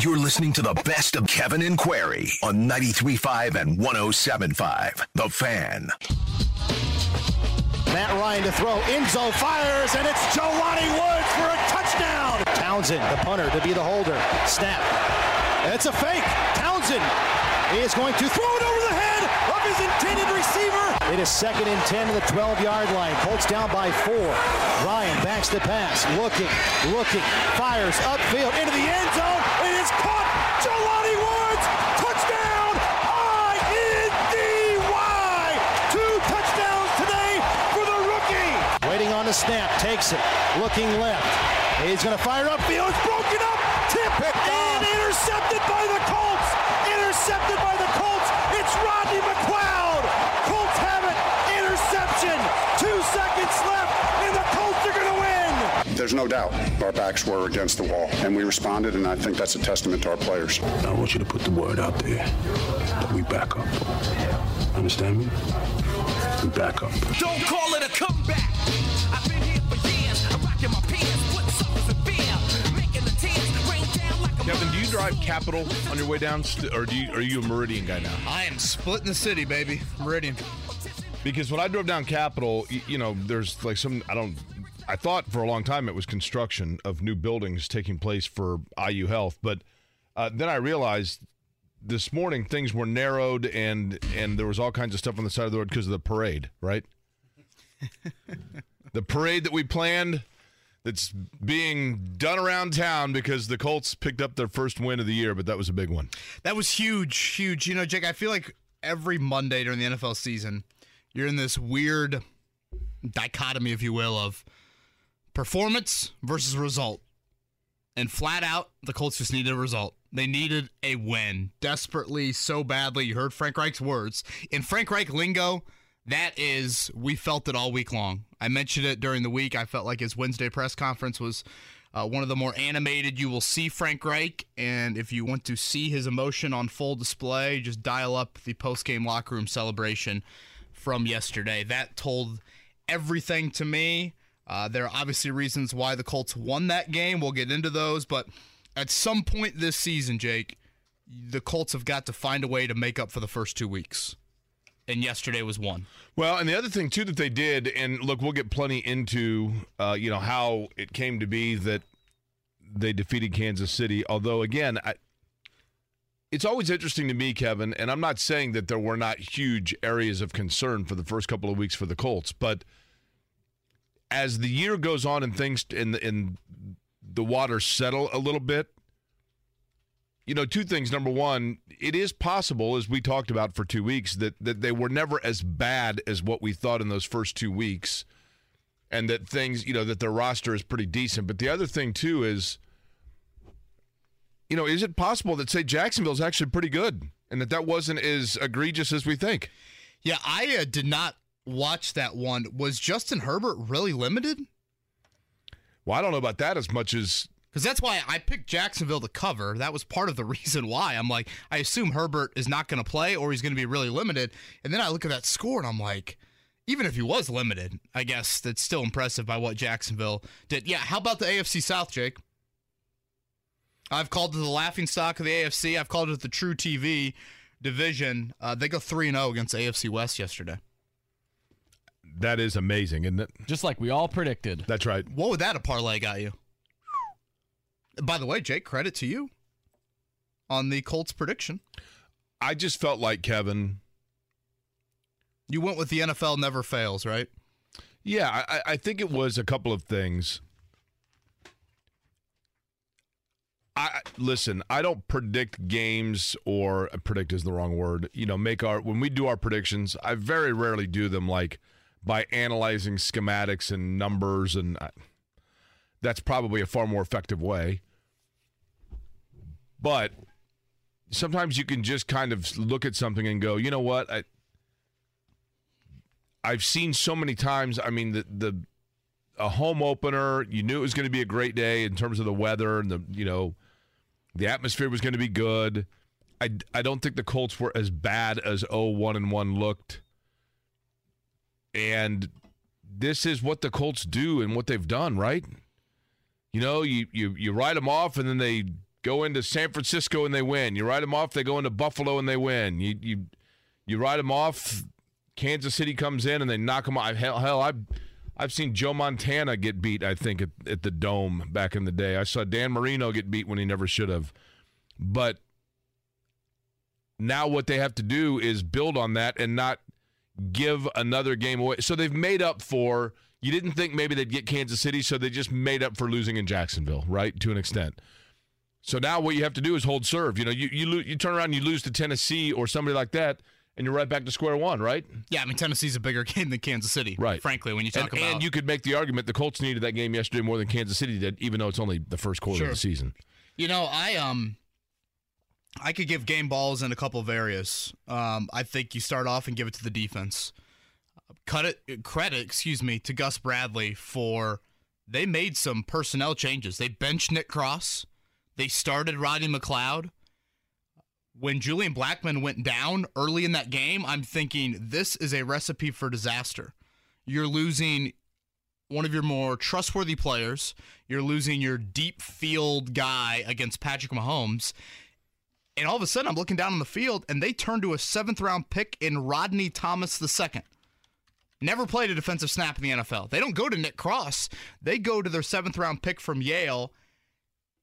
You're listening to the best of Kevin and Query on 93.5 and 107.5. The Fan. Matt Ryan to throw. End zone fires, and it's Jelani Woods for a touchdown. Townsend, the punter, to be the holder. Snap. It's a fake. Townsend is going to throw it over the head of his intended receiver. It is second and 10 to the 12 yard line. Colts down by four. Ryan backs the pass. Looking, looking, fires upfield into the end zone. It is caught. Jelani Woods. Touchdown. I-N-D-Y. Two touchdowns today for the rookie. Waiting on the snap. Takes it. Looking left. He's going to fire upfield. It's broken up. Tip and intercepted by the Colts. Intercepted by the Colts. It's Rodney McLeod. Colts have it. Interception. Two seconds left, and the Colts are going to win. There's no doubt our backs were against the wall, and we responded, and I think that's a testament to our players. I want you to put the word out there that we back up. Understand me? We back up. Don't call it a comeback. I've been here for years. I'm rocking my pants, putting suckers in fear, making the tears rain down like a Kevin, do you drive Capital on your way down, st- or do you, are you a Meridian guy now? I am splitting the city, baby. Meridian. Because when I drove down Capital, y- you know, there's like some I don't. I thought for a long time it was construction of new buildings taking place for IU Health, but uh, then I realized this morning things were narrowed and and there was all kinds of stuff on the side of the road because of the parade, right? the parade that we planned that's being done around town because the Colts picked up their first win of the year, but that was a big one. That was huge, huge. You know, Jake, I feel like every Monday during the NFL season, you're in this weird dichotomy, if you will, of performance versus result. And flat out, the Colts just needed a result. They needed a win desperately, so badly. You heard Frank Reich's words. In Frank Reich lingo, that is, we felt it all week long. I mentioned it during the week. I felt like his Wednesday press conference was uh, one of the more animated you will see Frank Reich. And if you want to see his emotion on full display, just dial up the post game locker room celebration from yesterday. That told everything to me. Uh, there are obviously reasons why the Colts won that game. We'll get into those. But at some point this season, Jake, the Colts have got to find a way to make up for the first two weeks. And yesterday was one. Well, and the other thing too that they did, and look, we'll get plenty into, uh, you know, how it came to be that they defeated Kansas City. Although, again, I, it's always interesting to me, Kevin, and I'm not saying that there were not huge areas of concern for the first couple of weeks for the Colts, but as the year goes on and things in the, in the waters settle a little bit, you know, two things. Number one, it is possible, as we talked about for two weeks, that that they were never as bad as what we thought in those first two weeks, and that things, you know, that their roster is pretty decent. But the other thing too is, you know, is it possible that say Jacksonville's actually pretty good, and that that wasn't as egregious as we think? Yeah, I uh, did not watch that one. Was Justin Herbert really limited? Well, I don't know about that as much as Because that's why I picked Jacksonville to cover. That was part of the reason why. I'm like, I assume Herbert is not going to play or he's going to be really limited. And then I look at that score and I'm like, even if he was limited, I guess that's still impressive by what Jacksonville did. Yeah, how about the AFC South, Jake? I've called it the laughing stock of the AFC. I've called it the true TV division. Uh, they go 3 0 against AFC West yesterday. That is amazing, isn't it? Just like we all predicted. That's right. What would that a parlay got you? By the way, Jake, credit to you on the Colts prediction. I just felt like Kevin. You went with the NFL never fails, right? Yeah, I, I think it was a couple of things. I listen. I don't predict games, or predict is the wrong word. You know, make our when we do our predictions. I very rarely do them like by analyzing schematics and numbers, and I, that's probably a far more effective way. But sometimes you can just kind of look at something and go, you know what, I, I've seen so many times. I mean, the the a home opener, you knew it was going to be a great day in terms of the weather and the you know the atmosphere was going to be good. I, I don't think the Colts were as bad as 0-1 and 1 looked. And this is what the Colts do and what they've done, right? You know, you you you write them off and then they go into San Francisco and they win. You write them off, they go into Buffalo and they win. You you you write them off. Kansas City comes in and they knock them off. Hell, hell, I've I've seen Joe Montana get beat. I think at, at the Dome back in the day. I saw Dan Marino get beat when he never should have. But now what they have to do is build on that and not give another game away. So they've made up for. You didn't think maybe they'd get Kansas City, so they just made up for losing in Jacksonville, right? To an extent. So now what you have to do is hold serve. You know, you you, lo- you turn around, and you lose to Tennessee or somebody like that, and you're right back to square one, right? Yeah, I mean Tennessee's a bigger game than Kansas City. Right. Frankly, when you talk And, about and you could make the argument the Colts needed that game yesterday more than Kansas City did, even though it's only the first quarter of the season. You know, I um I could give game balls in a couple of areas. Um, I think you start off and give it to the defense. Cut it credit, excuse me, to Gus Bradley for they made some personnel changes. They benched Nick Cross. They started Rodney McLeod. When Julian Blackmon went down early in that game, I'm thinking this is a recipe for disaster. You're losing one of your more trustworthy players. You're losing your deep field guy against Patrick Mahomes. And all of a sudden, I'm looking down on the field, and they turn to a seventh round pick in Rodney Thomas II. Never played a defensive snap in the NFL. They don't go to Nick Cross, they go to their seventh round pick from Yale,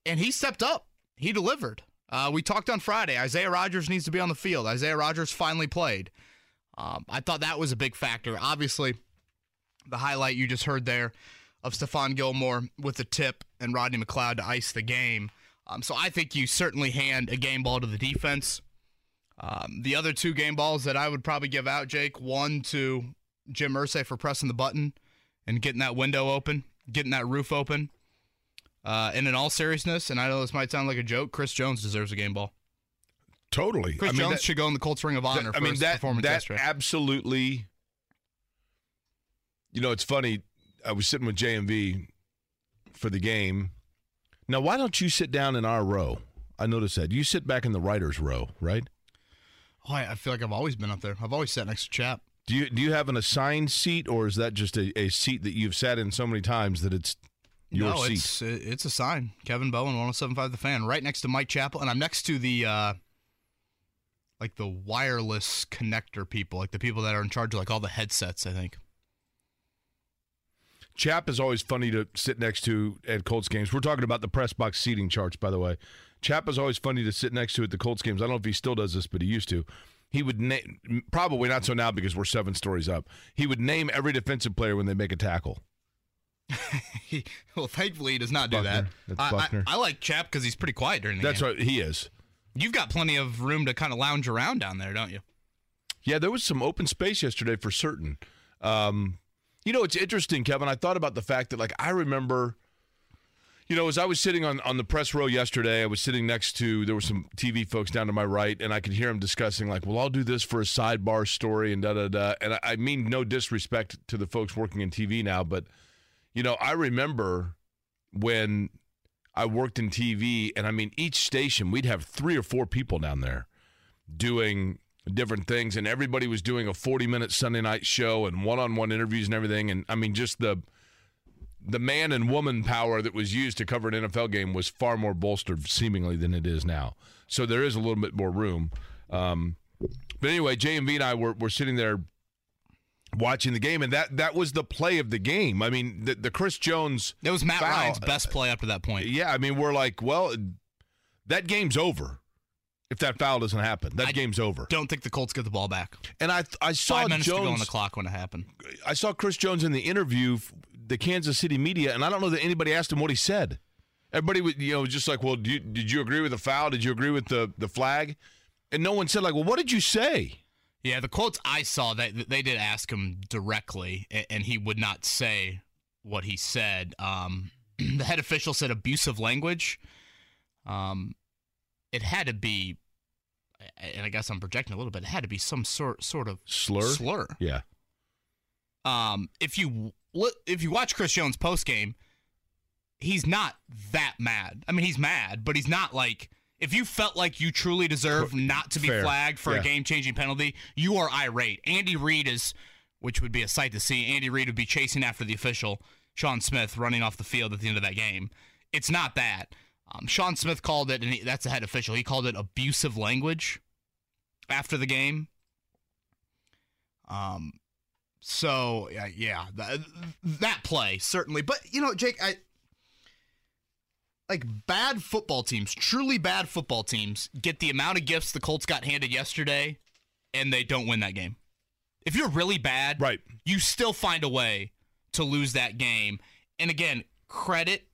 and he stepped up. He delivered. Uh, we talked on Friday. Isaiah Rodgers needs to be on the field. Isaiah Rodgers finally played. Um, I thought that was a big factor. Obviously, the highlight you just heard there of Stephon Gilmore with the tip and Rodney McLeod to ice the game. Um, so I think you certainly hand a game ball to the defense. Um, the other two game balls that I would probably give out, Jake, one to Jim Irsay for pressing the button and getting that window open, getting that roof open. Uh, and in all seriousness, and I know this might sound like a joke, Chris Jones deserves a game ball. Totally. Chris I mean, Jones that- should go in the Colts Ring of Honor I for mean his that performance that yesterday. absolutely. You know, it's funny. I was sitting with JMV for the game. Now, why don't you sit down in our row? I noticed that you sit back in the writers' row, right? oh, I, I feel like I've always been up there. I've always sat next to Chap. Do you do you have an assigned seat, or is that just a, a seat that you've sat in so many times that it's your no, seat? it's it's a sign. Kevin Bowen, 107.5 The Fan, right next to Mike Chappell, and I'm next to the uh, like the wireless connector people, like the people that are in charge of like all the headsets. I think. Chap is always funny to sit next to at Colts games. We're talking about the press box seating charts, by the way. Chap is always funny to sit next to at the Colts games. I don't know if he still does this, but he used to. He would name, probably not so now because we're seven stories up. He would name every defensive player when they make a tackle. He, well, thankfully he does not do Buckner. that. That's I, I, I like Chap because he's pretty quiet during the game That's game. what he is. You've got plenty of room to kind of lounge around down there, don't you? Yeah, there was some open space yesterday for certain. Um, you know, it's interesting, Kevin. I thought about the fact that, like, I remember, you know, as I was sitting on, on the press row yesterday, I was sitting next to, there were some TV folks down to my right, and I could hear them discussing, like, well, I'll do this for a sidebar story and da da da. And I, I mean, no disrespect to the folks working in TV now, but, you know, I remember when I worked in TV, and I mean, each station, we'd have three or four people down there doing different things and everybody was doing a 40 minute Sunday night show and one-on-one interviews and everything and I mean just the the man and woman power that was used to cover an NFL game was far more bolstered seemingly than it is now. So there is a little bit more room. Um, but anyway, JMV and I were, were sitting there watching the game and that that was the play of the game. I mean the, the Chris Jones That was Matt foul- Ryan's best play up to that point. yeah, I mean, we're like, well, that game's over. If that foul doesn't happen, that I game's over. Don't think the Colts get the ball back. And I, I saw Five minutes to go on the clock when it happened. I saw Chris Jones in the interview, the Kansas City media, and I don't know that anybody asked him what he said. Everybody, would, you know, was just like, well, do you, did you agree with the foul? Did you agree with the the flag? And no one said like, well, what did you say? Yeah, the quotes I saw they they did ask him directly, and he would not say what he said. Um, the head official said abusive language. Um, it had to be, and I guess I'm projecting a little bit. It had to be some sort sort of Slur. slur. Yeah. Um, if you if you watch Chris Jones post game, he's not that mad. I mean, he's mad, but he's not like. If you felt like you truly deserve not to be Fair. flagged for Yeah. a game changing penalty, you are irate. Andy Reid is, which would be a sight to see. Andy Reid would be chasing after the official, Sean Smith, running off the field at the end of that game. It's not that. Um, Sean Smith called it, and he, that's the head official. He called it abusive language after the game. Um, so yeah, yeah, that, that play certainly. But you know, Jake, I like bad football teams, truly bad football teams, get the amount of gifts the Colts got handed yesterday, and they don't win that game. If you're really bad, Right. you still find a way to lose that game. And again, credit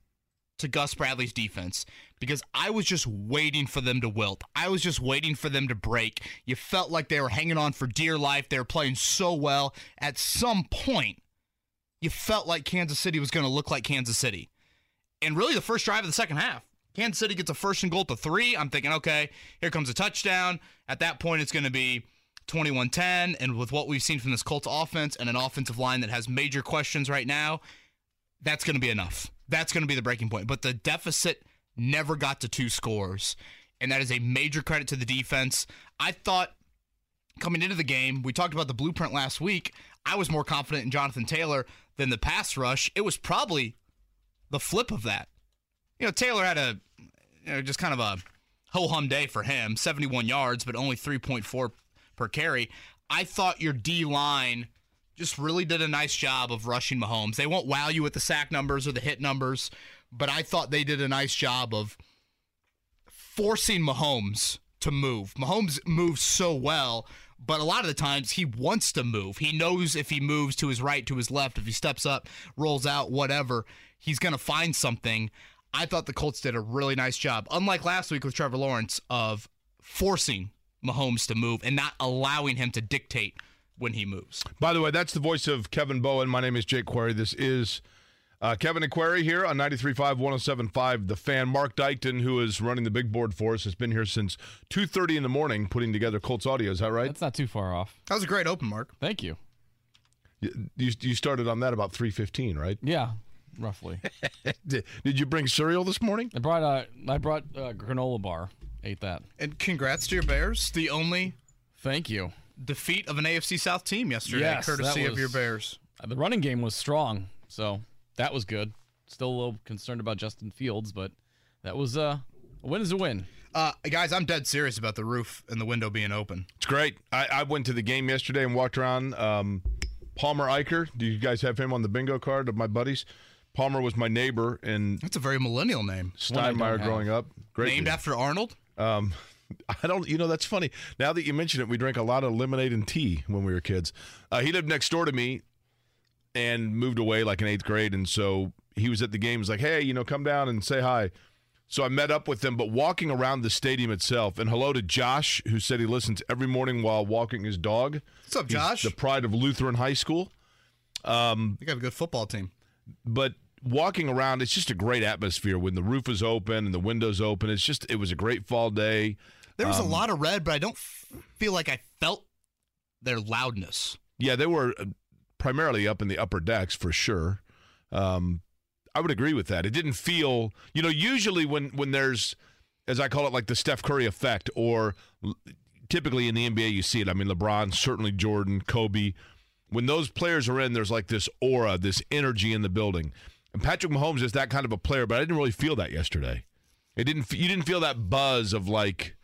to Gus Bradley's defense because I was just waiting for them to wilt. I was just waiting for them to break. You felt like they were hanging on for dear life. They were playing so well. At some point, you felt like Kansas City was going to look like Kansas City. And really, the first drive of the second half, Kansas City gets a first and goal to three. I'm thinking, okay, here comes a touchdown. At that point, it's going to be 21 10. And with what we've seen from this Colts offense and an offensive line that has major questions right now, that's going to be enough. That's going to be the breaking point. But the deficit never got to two scores. And that is a major credit to the defense. I thought coming into the game, we talked about the blueprint last week. I was more confident in Jonathan Taylor than the pass rush. It was probably the flip of that. You know, Taylor had a you know, just kind of a ho hum day for him 71 yards, but only 3.4 per carry. I thought your D line just really did a nice job of rushing Mahomes. They won't wow you with the sack numbers or the hit numbers, but I thought they did a nice job of forcing Mahomes to move. Mahomes moves so well, but a lot of the times he wants to move. He knows if he moves to his right, to his left, if he steps up, rolls out, whatever, he's going to find something. I thought the Colts did a really nice job, unlike last week with Trevor Lawrence, of forcing Mahomes to move and not allowing him to dictate when he moves. By the way, that's the voice of Kevin Bowen. My name is Jake Query. This is uh, Kevin and Query here on 93.5, 107.5. The fan, Mark Dykton, who is running the big board for us, has been here since 2.30 in the morning putting together Colts audio. Is that right? That's not too far off. That was a great open, Mark. Thank you. You, you, you started on that about 3.15, right? Yeah, roughly. Did, did you bring cereal this morning? I brought uh, I brought a granola bar. Ate that. And congrats to your Bears, the only Thank you. Defeat of an AFC South team yesterday, Yes, courtesy that of your Bears. Uh, The running game was strong, so that was good. Still a little concerned about Justin Fields, but that was uh, a win is a win. Uh, guys, I'm dead serious about the roof and the window being open. It's great. I, I went to the game yesterday and walked around. Um, Palmer Eicher, do you guys have him on the bingo card of my buddies? Palmer was my neighbor and That's a very millennial name. One I don't Steinmeier growing up. Great. Named dude. after Arnold? Um, I don't, you know, that's funny. Now that you mention it, we drank a lot of lemonade and tea when we were kids. Uh, he lived next door to me and moved away like in eighth grade. And so he was at the game. He was like, hey, you know, come down and say hi. So I met up with him, but walking around the stadium itself, and hello to Josh, who said he listens every morning while walking his dog. What's up, He's Josh? the pride of Lutheran High School. You got a good football team. but walking around it's just a great atmosphere when the roof is open and the windows open. It's just it was a great fall day. There was Um, a lot of red, but I don't f- feel like I felt their loudness. yeah they were uh, primarily up in the upper decks for sure. Um, i would agree with that. It didn't feel you know usually when when there's as i call it like the steph curry effect or typically in the nba you see it. I mean lebron certainly jordan kobe. When those players are in there's like this aura this energy in the building and patrick mahomes is that kind of a player but i didn't really feel that yesterday it didn't you didn't feel that buzz of like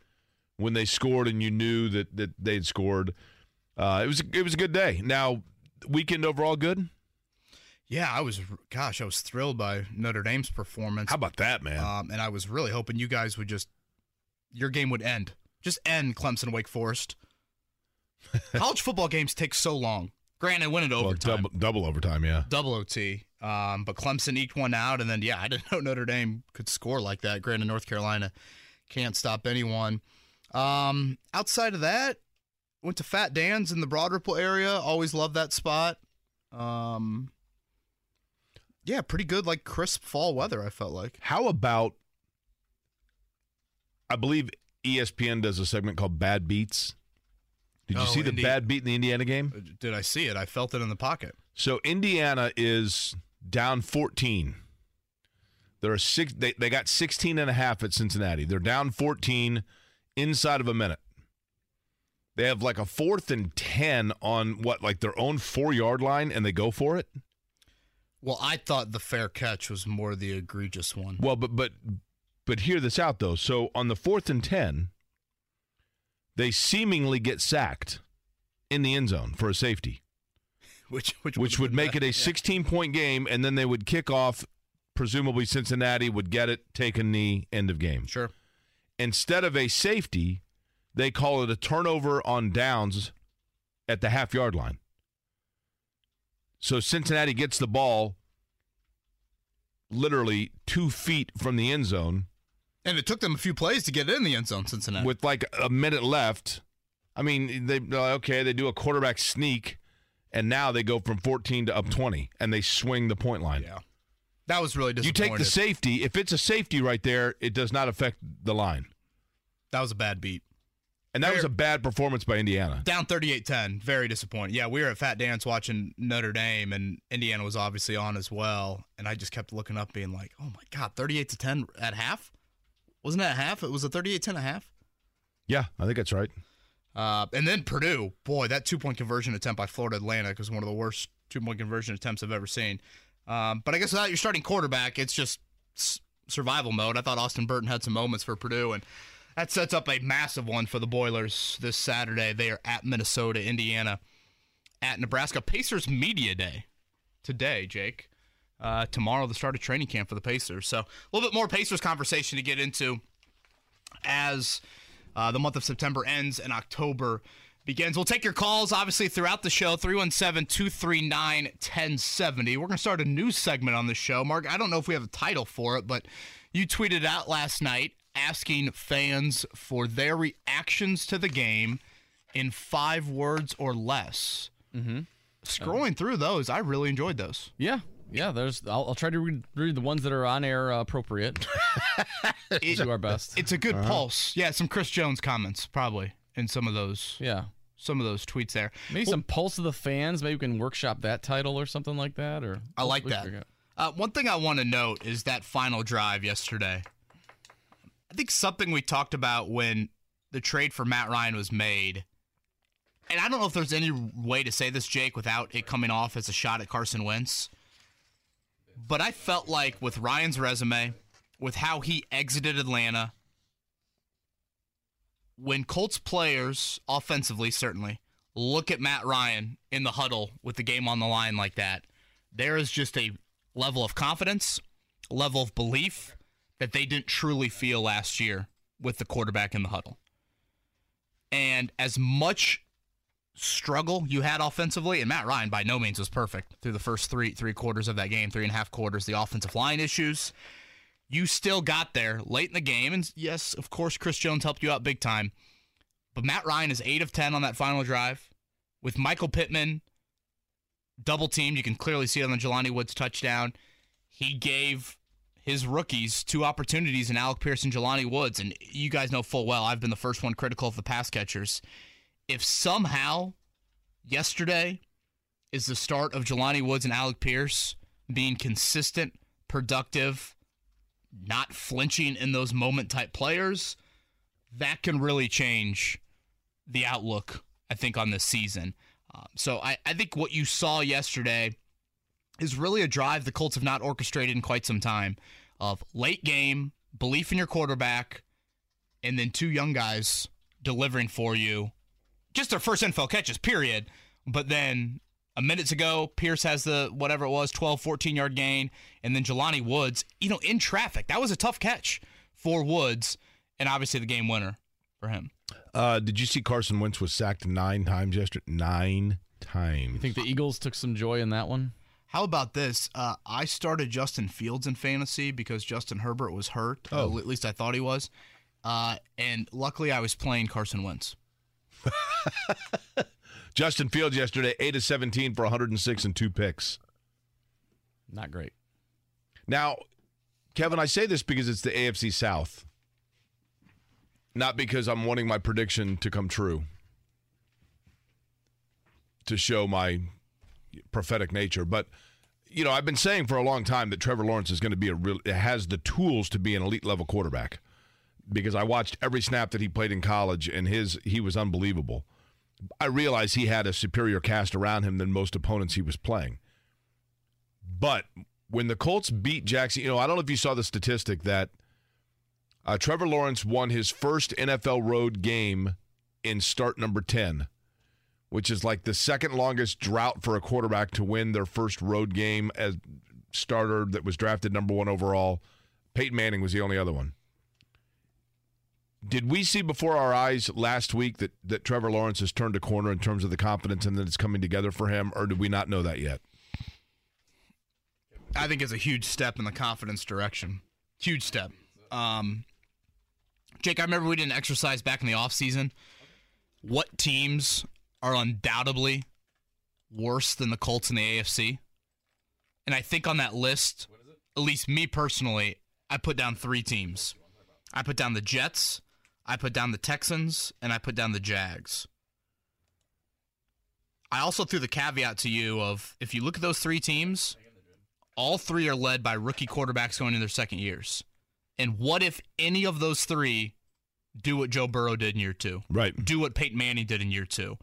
when they scored and you knew that that they'd scored uh, it was it was a good day. Now, weekend overall good. Yeah, I was, gosh, I was thrilled by Notre Dame's performance. How about that, man? Um, and I was really hoping you guys would just, your game would end. Just end Clemson Wake Forest. College football games take so long. Granted, win it well, overtime. double, double overtime, yeah. double OT. Um, but Clemson eked one out, and then yeah, I didn't know Notre Dame could score like that. Granted, North Carolina can't stop anyone. Um, outside of that, went to Fat Dan's in the Broad Ripple area. Always loved that spot. Um, yeah, pretty good, like crisp fall weather. I felt like. How about? I believe ESPN does a segment called Bad Beats. Did you Oh, see the Indi- bad beat in the Indiana game? Did I see it? I felt it in the pocket. So Indiana is down 14. There are six they, they got 16 and a half at Cincinnati. They're down 14 inside of a minute. They have like a fourth and 10 on what like their own 4-yard line and they go for it? Well, I thought the fair catch was more the egregious one. Well, but but but hear this out though. So on the fourth and ten, they seemingly get sacked in the end zone for a safety, Which which, which would make it a 16 point game, and then they would kick off. Presumably, Cincinnati would get it, take a knee, end of game. Sure. Instead of a safety, they call it a turnover on downs at the half yard line. So Cincinnati gets the ball literally two feet from the end zone And it took them a few plays to get in the end zone, Cincinnati. with like a minute left. I mean, they okay, they do a quarterback sneak, and now they go from 14 to up 20, and they swing the point line. yeah. That was really disappointing. You disappointing. take the safety. If it's a safety right there, it does not affect the line. That was a bad beat. And that was a bad performance by Indiana. Down 38-10. Very disappointing. Yeah, we were at Fat Dan's watching Notre Dame, and Indiana was obviously on as well. And I just kept looking up, being like, "Oh my god, 38 to 10 at half? Wasn't that half? It was a 38-10 at half." Yeah, I think that's right. Uh, and then Purdue, boy, that two point conversion attempt by Florida Atlantic was one of the worst two point conversion attempts I've ever seen. Um, but I guess without your starting quarterback, it's just survival mode. I thought Austin Burton had some moments for Purdue, and that sets up a massive one for the Boilers this Saturday. They are at Minnesota, Indiana, at Nebraska. Pacers Media Day today, Jake. Uh, tomorrow, the start of training camp for the Pacers. So a little bit more Pacers conversation to get into as uh, the month of September ends and October begins. We'll take your calls, obviously, throughout the show 317 239 1070. We're going to start a new segment on the show. Mark, I don't know if we have a title for it, but you tweeted out last night asking fans for their reactions to the game in five words or less. Mm-hmm. Scrolling through those, I really enjoyed those. Yeah, yeah. There's. I'll, I'll try to read, read the ones that are on air uh, appropriate. It- do our best. It's a good pulse. Yeah, some Chris Jones comments probably in some of those yeah. some of those tweets there. Maybe some pulse of the fans. Maybe we can workshop that title or something like that. Or I like that. Uh, one thing I want to note is that final drive yesterday. I think something we talked about when the trade for Matt Ryan was made, and I don't know if there's any way to say this, Jake, without it coming off as a shot at Carson Wentz. But I felt like with Ryan's resume, with how he exited Atlanta, when Colts players, offensively certainly, look at Matt Ryan in the huddle with the game on the line like that, there is just a level of confidence, level of belief that they didn't truly feel last year with the quarterback in the huddle. And as much struggle you had offensively, and Matt Ryan by no means was perfect through the first three three quarters of that game, three and a half quarters, the offensive line issues. You still got there late in the game, and yes, of course, Chris Jones helped you out big time. But Matt Ryan is eight of ten on that final drive, with Michael Pittman double teamed. You can clearly see it on the Jelani Woods touchdown. He gave his rookies two opportunities in Alec Pierce and Jelani Woods, and you guys know full well I've been the first one critical of the pass catchers. If somehow yesterday is the start of Jelani Woods and Alec Pierce being consistent, productive, not flinching in those moment type players, that can really change the outlook, I think, on this season. Um, so I, I think what you saw yesterday is really a drive the Colts have not orchestrated in quite some time of late game, belief in your quarterback, and then two young guys delivering for you. Just their first NFL catches, period. But then a minute to go, Pierce has the whatever it was, 12, 14 yard gain. And then Jelani Woods, you know, in traffic. That was a tough catch for Woods. And obviously the game winner for him. Uh, did you see Carson Wentz was sacked nine times yesterday? Nine times. You think the Eagles took some joy in that one. How about this? Uh, I started Justin Fields in fantasy because Justin Herbert was hurt. Oh. Uh, at least I thought he was. Uh, and luckily, I was playing Carson Wentz. Justin Fields yesterday, 8 of 17 for 106 and two picks. Not great. Now, Kevin, I say this because it's the AFC South, not because I'm wanting my prediction to come true, to show my prophetic nature. But, you know, I've been saying for a long time that Trevor Lawrence is going to be a real, has the tools to be an elite level quarterback because I watched every snap that he played in college and his he was unbelievable. I realized he had a superior cast around him than most opponents he was playing. But when the Colts beat Jackson, you know, I don't know if you saw the statistic that Uh, Trevor Lawrence won his first NFL road game in start number 10, which is like the second longest drought for a quarterback to win their first road game as starter that was drafted number one overall. Peyton Manning was the only other one. Did we see before our eyes last week that, that Trevor Lawrence has turned a corner in terms of the confidence and that it's coming together for him, or did we not know that yet? I think it's a huge step in the confidence direction. Huge step. Um, Jake, I remember we did an exercise back in the offseason. What teams are undoubtedly worse than the Colts in the AFC? And I think on that list, at least me personally, I put down three teams. I put down the Jets, I put down the Texans, and I put down the Jags. I also threw the caveat to you of if you look at those three teams, all three are led by rookie quarterbacks going in their second years. And what if any of those three do what Joe Burrow did in year two? Right. Do what Peyton Manning did in year two?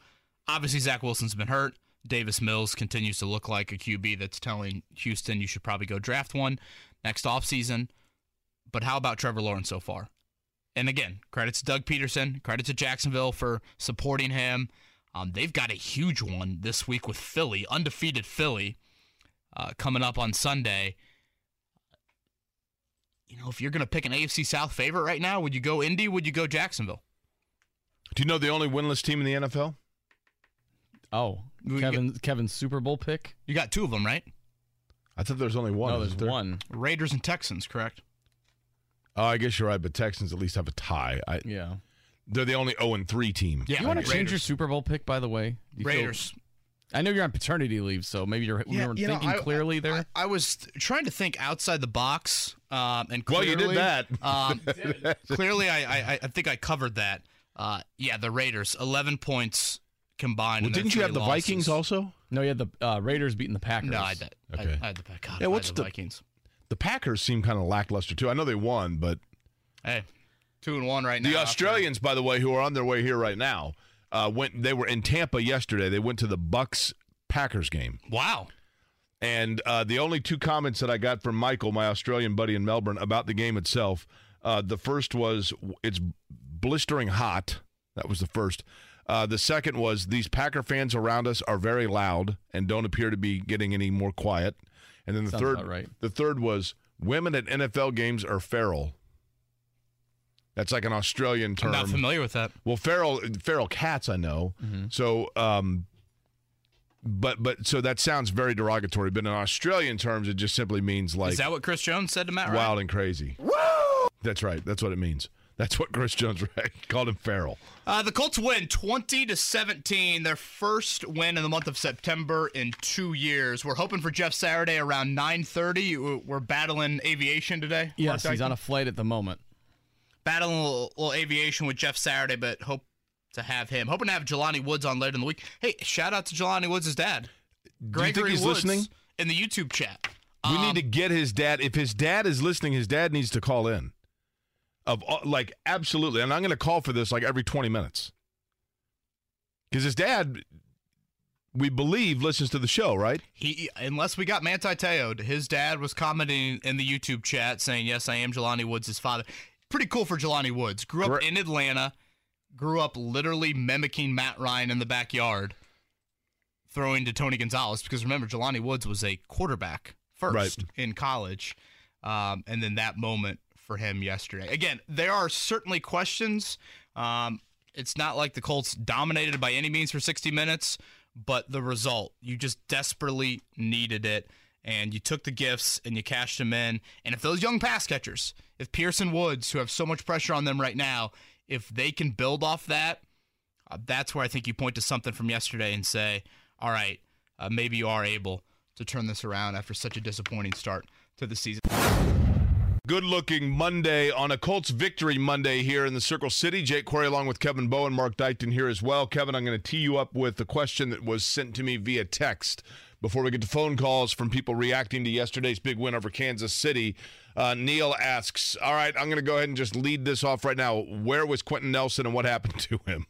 Obviously, Zach Wilson's been hurt. Davis Mills continues to look like a QB that's telling Houston you should probably go draft one next offseason. But how about Trevor Lawrence so far? And again, credit to Doug Pederson, credit to Jacksonville for supporting him. Um, they've got a huge one this week with Philly, undefeated Philly, uh, coming up on Sunday. You know, if you're going to pick an AFC South favorite right now, would you go Indy? Would you go Jacksonville? Do you know the only winless team in the NFL? Oh, We Kevin Kevin's Super Bowl pick. You got two of them, right? I thought there was only one. no, there's there? one. Raiders and Texans, correct? Oh, I guess you're right, but Texans at least have a tie. I, Yeah. they're the only 0 and 3 team. Yeah. you want to change your Super Bowl pick, by the way? Do you feel- Raiders. I know you're on paternity leave, so maybe you're you weren't thinking clearly there. I, I was trying to think outside the box, um, and Well, you did that. Um, clearly, I, I I think I covered that. Uh, yeah, the Raiders, eleven points combined. Well, didn't you have three the Vikings also? no, you had the uh, Raiders beating the Packers. No, I had. Okay. I, I had the God, Yeah, I had what's the the- Vikings? The Packers seem kind of lackluster too. I know they won, but Hey, two and one right now. the Australians, by the way, who are on their way here right now, uh, went. They were in Tampa yesterday. They went to the Bucks Packers game, Wow. and uh, the only two comments that I got from Michael, my Australian buddy in Melbourne, about the game itself. Uh, the first was it's blistering hot. That was the first. Uh, the second was these Packer fans around us are very loud and don't appear to be getting any more quiet. And then the Sounds third, right. the third was women at NFL games are feral. That's like an Australian term. I'm term. not familiar with that. Well, feral feral cats, I know. Mm-hmm. So, um, but but so that sounds very derogatory. But in Australian terms, it just simply means like Is that what Chris Jones said to Matt Ryan? wild and crazy. Woo! That's right. That's what it means. That's what Chris Jones called him feral. Uh, the Colts win 20 to 17, their first win in the month of September in two years. We're hoping for Jeff Saturday around 9:30. We're battling aviation today. Yes, he's on a flight at the moment. battling a little, little aviation with Jeff Saturday, but hope to have him. Hoping to have Jelani Woods on later in the week. Hey, shout out to Jelani Woods' dad. Do you think he's Woods listening? in the YouTube chat? We Um, need to get his dad. If his dad is listening, his dad needs to call in. Of like absolutely, and I'm going to call for this like every 20 minutes because his dad, we believe, listens to the show, right? He, unless we got Manti Te'o, his dad was commenting in the YouTube chat saying, "Yes, I am Jelani Woods' his father." Pretty cool for Jelani Woods. Grew up Correct. in Atlanta. Grew up literally mimicking Matt Ryan in the backyard, throwing to Tony Gonzalez. Because remember, Jelani Woods was a quarterback first Right. in college, um, and then that moment for him yesterday. Again, there are certainly questions. Um, it's not like the Colts dominated by any means for 60 minutes, but the result, you just desperately needed it. And you took the gifts and you cashed them in. And if those young pass catchers, if Pierce and Woods, who have so much pressure on them right now, if they can build off that, uh, that's where I think you point to something from yesterday and say, all right, uh, maybe you are able to turn this around after such a disappointing start to the season. Good looking Monday on a Colts victory Monday here in the Circle City. Jake Query along with Kevin Bowen, Mark Dykton here as well. Kevin, I'm going to tee you up with a question that was sent to me via text before we get to phone calls from people reacting to yesterday's big win over Kansas City. Uh, Neil asks, All right, I'm going to go ahead and just lead this off right now. Where was Quenton Nelson and what happened to him?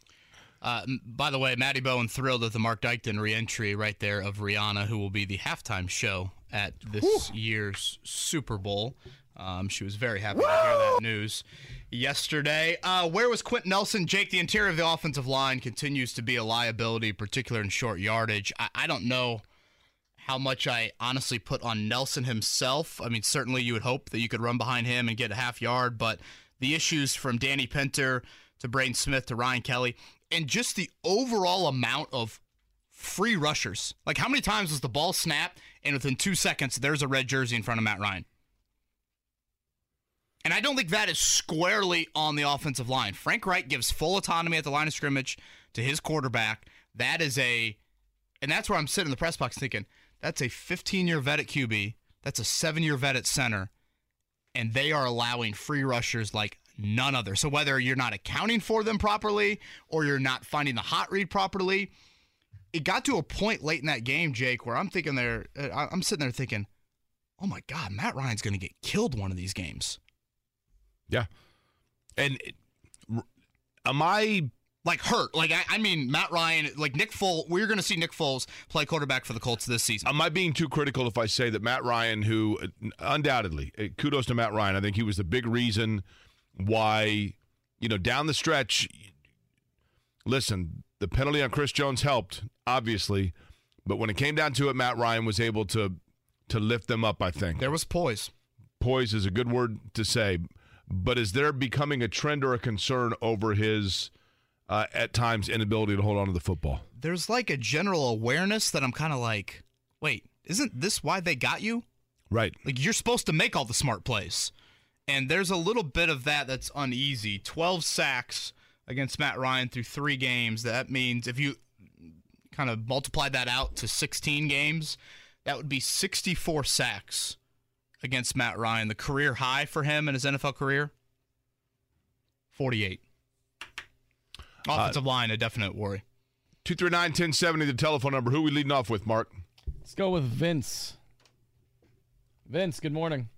Uh, by the way, Matty Bowen thrilled at the Mark Dykton reentry right there of Rihanna, who will be the halftime show at this year's Super Bowl. Um, she was very happy to hear that news. yesterday. Uh, where was Quenton Nelson? Jake, the interior of the offensive line continues to be a liability, particularly in short yardage. I, I don't know how much I honestly put on Nelson himself. I mean, certainly you would hope that you could run behind him and get a half yard, but the issues from Danny Pinter to Braden Smith to Ryan Kelly, and just the overall amount of free rushers. Like, how many times was the ball snapped and within two seconds there's a red jersey in front of Matt Ryan? And I don't think that is squarely on the offensive line. Frank Reich gives full autonomy at the line of scrimmage to his quarterback. That is a, and that's where I'm sitting in the press box thinking, that's a 15 year vet at QB. That's a seven year vet at center. And they are allowing free rushers like none other. So whether you're not accounting for them properly or you're not finding the hot read properly, it got to a point late in that game, Jake, where I'm thinking there, uh, I'm sitting there thinking, oh my God, Matt Ryan's going to get killed one of these games. Yeah. And am I Like hurt. Like I, I mean, Matt Ryan, like Nick Foles. We're going to see Nick Foles play quarterback for the Colts this season. am I being too critical if I say that Matt Ryan, who uh, undoubtedly, uh, kudos to Matt Ryan, I think he was the big reason why, you know, down the stretch. Listen, the penalty on Chris Jones helped, obviously, but when it came down to it, Matt Ryan was able to to lift them up. I think There was poise. poise is a good word to say, but is there becoming a trend or a concern over his uh, at times inability to hold on to the football? There's like a general awareness that I'm kind of like, wait, isn't this why they got you? Right. Like you're supposed to make all the smart plays. And there's a little bit of that that's uneasy. 12 sacks against Matt Ryan through 3 games. That means if you kind of multiply that out to 16 games, that would be 64 sacks against Matt Ryan. The career high for him in his NFL career 48. Offensive line a definite worry. 239 1070, the telephone number. Who we leading off with, Mark? Let's go with Vince. Vince, good morning.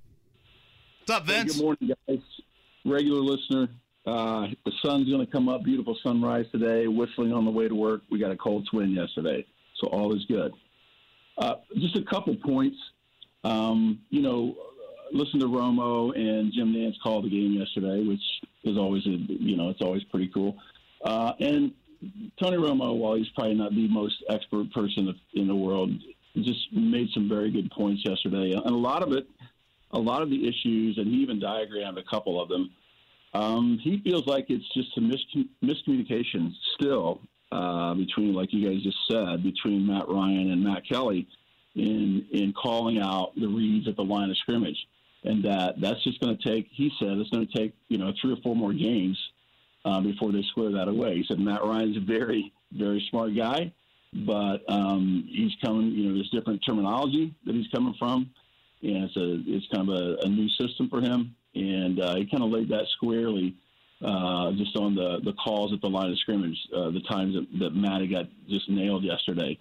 What's up, Hey, Vince? good morning, guys. Regular listener. Uh, the sun's going to come up. Beautiful sunrise today. Whistling on the way to work. We got a cold swing yesterday, so all is good. Uh, just a couple points. Um, you know, listen to Romo and Jim Nantz call the game yesterday, which is always a you know it's always pretty cool. Uh, and Tony Romo, while he's probably not the most expert person in the world, just made some very good points yesterday, and a lot of it a lot of the issues, and he even diagrammed a couple of them. Um, he feels like it's just a mis- miscommunication still uh, between, like you guys just said, between Matt Ryan and Matt Kelly in in calling out the reads at the line of scrimmage, and that that's just going to take. He said it's going to take you know three or four more games uh, before they square that away. He said Matt Ryan's a very very smart guy, but um, he's coming. You know, there's different terminology that he's coming from and it's a it's kind of a, a new system for him, and uh, he kind of laid that squarely uh, just on the the calls at the line of scrimmage, uh, the times that, that Matty got just nailed yesterday.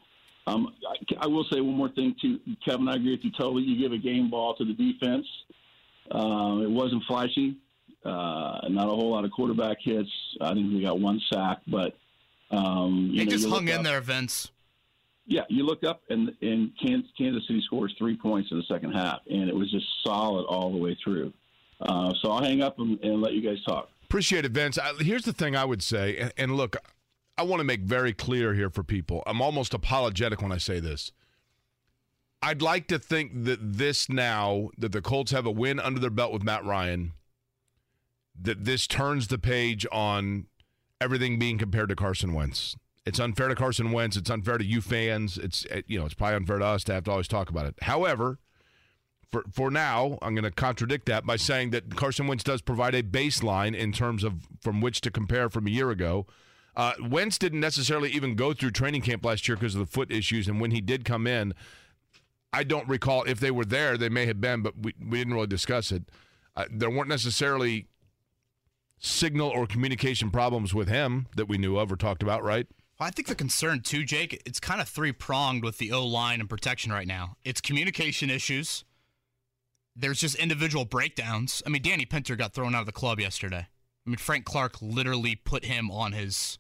Um, I, I will say one more thing to Kevin. I agree with you totally. You give a game ball to the defense. Um, it wasn't flashy. Uh, not a whole lot of quarterback hits. I think we got one sack, but um, you They know, just you hung look in up- there, Vince. yeah, you look up and and Kansas, Kansas City scores three points in the second half, and it was just solid all the way through. Uh, so I'll hang up and, and let you guys talk. Appreciate it, Vince. I, here's the thing I would say, and, and look, I want to make very clear here for people. I'm almost apologetic when I say this. I'd like to think that this now that the Colts have a win under their belt with Matt Ryan, that this turns the page on everything being compared to Carson Wentz. It's unfair to Carson Wentz. It's unfair to you fans. It's eh, you know it's probably unfair to us to have to always talk about it. However, for for now, I'm going to contradict that by saying that Carson Wentz does provide a baseline in terms of from which to compare from a year ago. Uh, Wentz didn't necessarily even go through training camp last year because of the foot issues, and when he did come in, I don't recall if they were there. They may have been, but we, we didn't really discuss it. Uh, there weren't necessarily signal or communication problems with him that we knew of or talked about, right? Well, I think the concern too, Jake, it's kind of three pronged with the O line and protection right now. It's communication issues. There's just individual breakdowns. I mean, Danny Pinter got thrown out of the club yesterday. I mean, Frank Clark literally put him on his,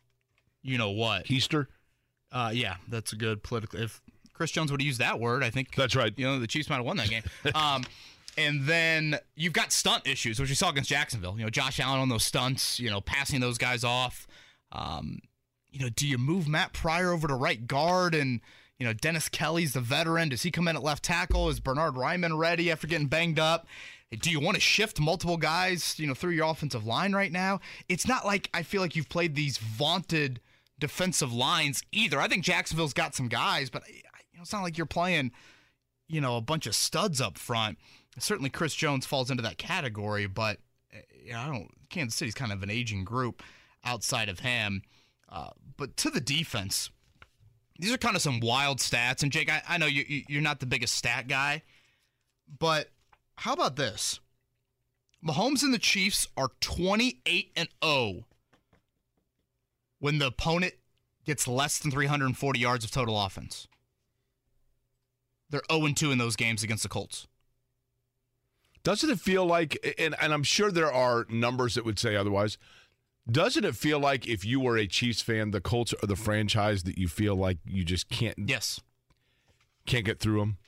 you know what? Keister. Uh, yeah, that's a good political. If Chris Jones would have used that word, I think That's right. you know the Chiefs might have won that game. um, And then you've got stunt issues, which we saw against Jacksonville. You know, Josh Allen on those stunts, you know, passing those guys off. Um, you know, do you move Matt Pryor over to right guard and, you know, Dennis Kelly's the veteran. Does he come in at left tackle? Is Bernhard Raimann ready after getting banged up? Do you want to shift multiple guys, you know, through your offensive line right now? It's not like I feel like you've played these vaunted defensive lines either. I think Jacksonville's got some guys, but you know, it's not like you're playing, you know, a bunch of studs up front. Certainly, Chris Jones falls into that category, but you know, I don't. Kansas City's kind of an aging group outside of him. Uh, but to the defense, these are kind of some wild stats. And Jake, I, I know you- you're not the biggest stat guy, but how about this? Mahomes and the Chiefs are 28 and 0 when the opponent gets less than 340 yards of total offense. They're 0 and 2 in those games against the Colts. Doesn't it feel like, and, and I'm sure there are numbers that would say otherwise, doesn't it feel like if you were a Chiefs fan, the Colts are the franchise that you feel like you just can't Yes. can't get through them?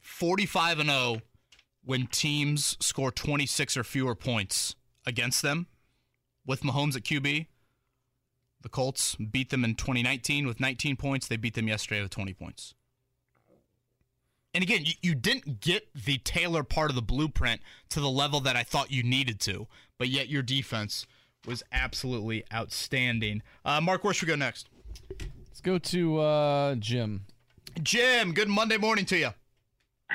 45 and 0 when teams score 26 or fewer points against them with Mahomes at QB. The Colts beat them in 2019 with 19 points. They beat them yesterday with 20 points. And again, you, you didn't get the Taylor part of the blueprint to the level that I thought you needed to, but yet your defense was absolutely outstanding. Uh, Mark, where should we go next? Let's go to uh, Jim. Jim, good Monday morning to you.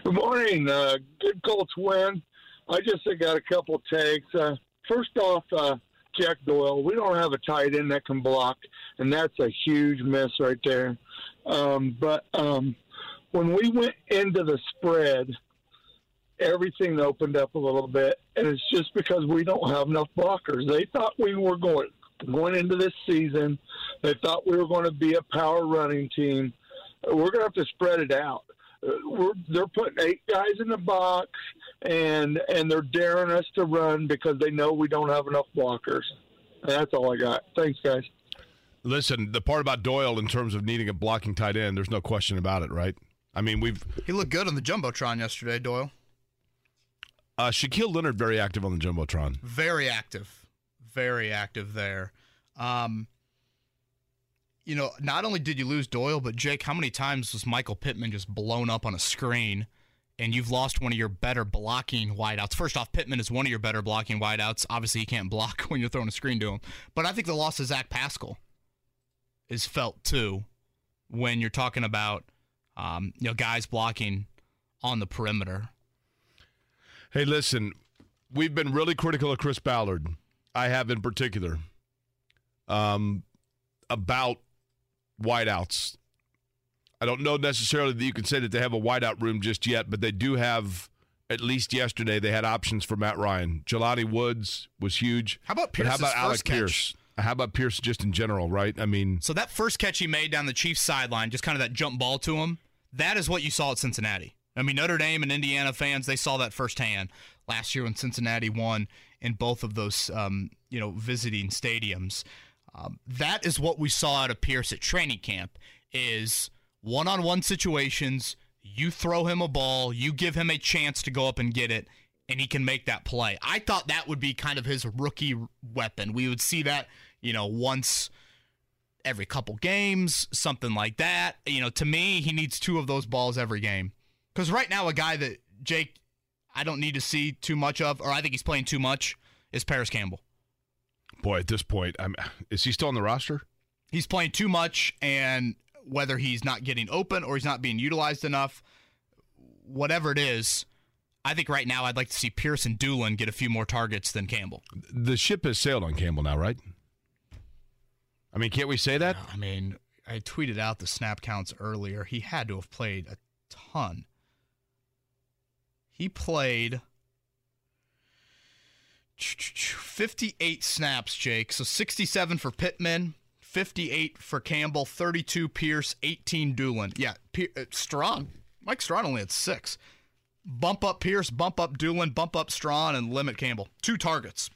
Good morning. Uh, good Colts win. I just got a couple takes. Uh, first off, uh, Jack Doyle. We don't have a tight end that can block, and that's a huge miss right there. Um, but um, when we went into the spread, everything opened up a little bit, and it's just because we don't have enough blockers. They thought we were going going into this season. They thought we were going to be a power running team. We're going to have to spread it out. Uh, We're, they're putting eight guys in the box, and and they're daring us to run because they know we don't have enough blockers. And that's all I got. Thanks, guys. Listen, the part about Doyle in terms of needing a blocking tight end, there's no question about it, right? I mean, we've He looked good on the Jumbotron yesterday, Doyle. uh, Shaquille Leonard very active on the jumbotron. very active, very active there. Um, you know, not only did you lose Doyle, but Jake, how many times was Michael Pittman just blown up on a screen? And you've lost one of your better blocking wideouts. First off, Pittman is one of your better blocking wideouts. Obviously, he can't block when you're throwing a screen to him. But I think the loss of Zach Pascal is felt too when you're talking about um, you know guys blocking on the perimeter. Hey, listen, we've been really critical of Chris Ballard. I have in particular um, about wideouts. I don't know necessarily that you can say that they have a wideout room just yet, but they do have. At least yesterday, they had options for Matt Ryan. Jelani Woods was huge. How about But how about Alec catch? Pierce? How about Pierce just in general, right? I mean, So that first catch he made down the Chiefs sideline, just kind of that jump ball to him, that is what you saw at Cincinnati. I mean, Notre Dame and Indiana fans, they saw that firsthand last year when Cincinnati won in both of those, um, you know, visiting stadiums. Um, that is what we saw out of Pierce at training camp: is one-on-one situations. You throw him a ball, you give him a chance to go up and get it, and he can make that play. I thought that would be kind of his rookie weapon. We would see that, you know, once every couple games, something like that. You know, to me, he needs two of those balls every game. Because right now, a guy that Jake, I don't need to see too much of, or I think he's playing too much, is Parris Campbell. Boy, at this point, I'm, is he still on the roster? He's playing too much, and whether he's not getting open or he's not being utilized enough, whatever it is, I think right now I'd like to see Pierce and Dulin get a few more targets than Campbell. The ship has sailed on Campbell now, right? I mean, can't we say that? I mean, I tweeted out the snap counts earlier. He had to have played a ton. He played 58 snaps, Jake. So 67 for Pittman, 58 for Campbell, 32 Pierce, 18 Dulin. Yeah, Pier- uh, Strachan. Mike Strachan only had six. Bump up Pierce, bump up Dulin, bump up Strachan, and limit Campbell. Two targets.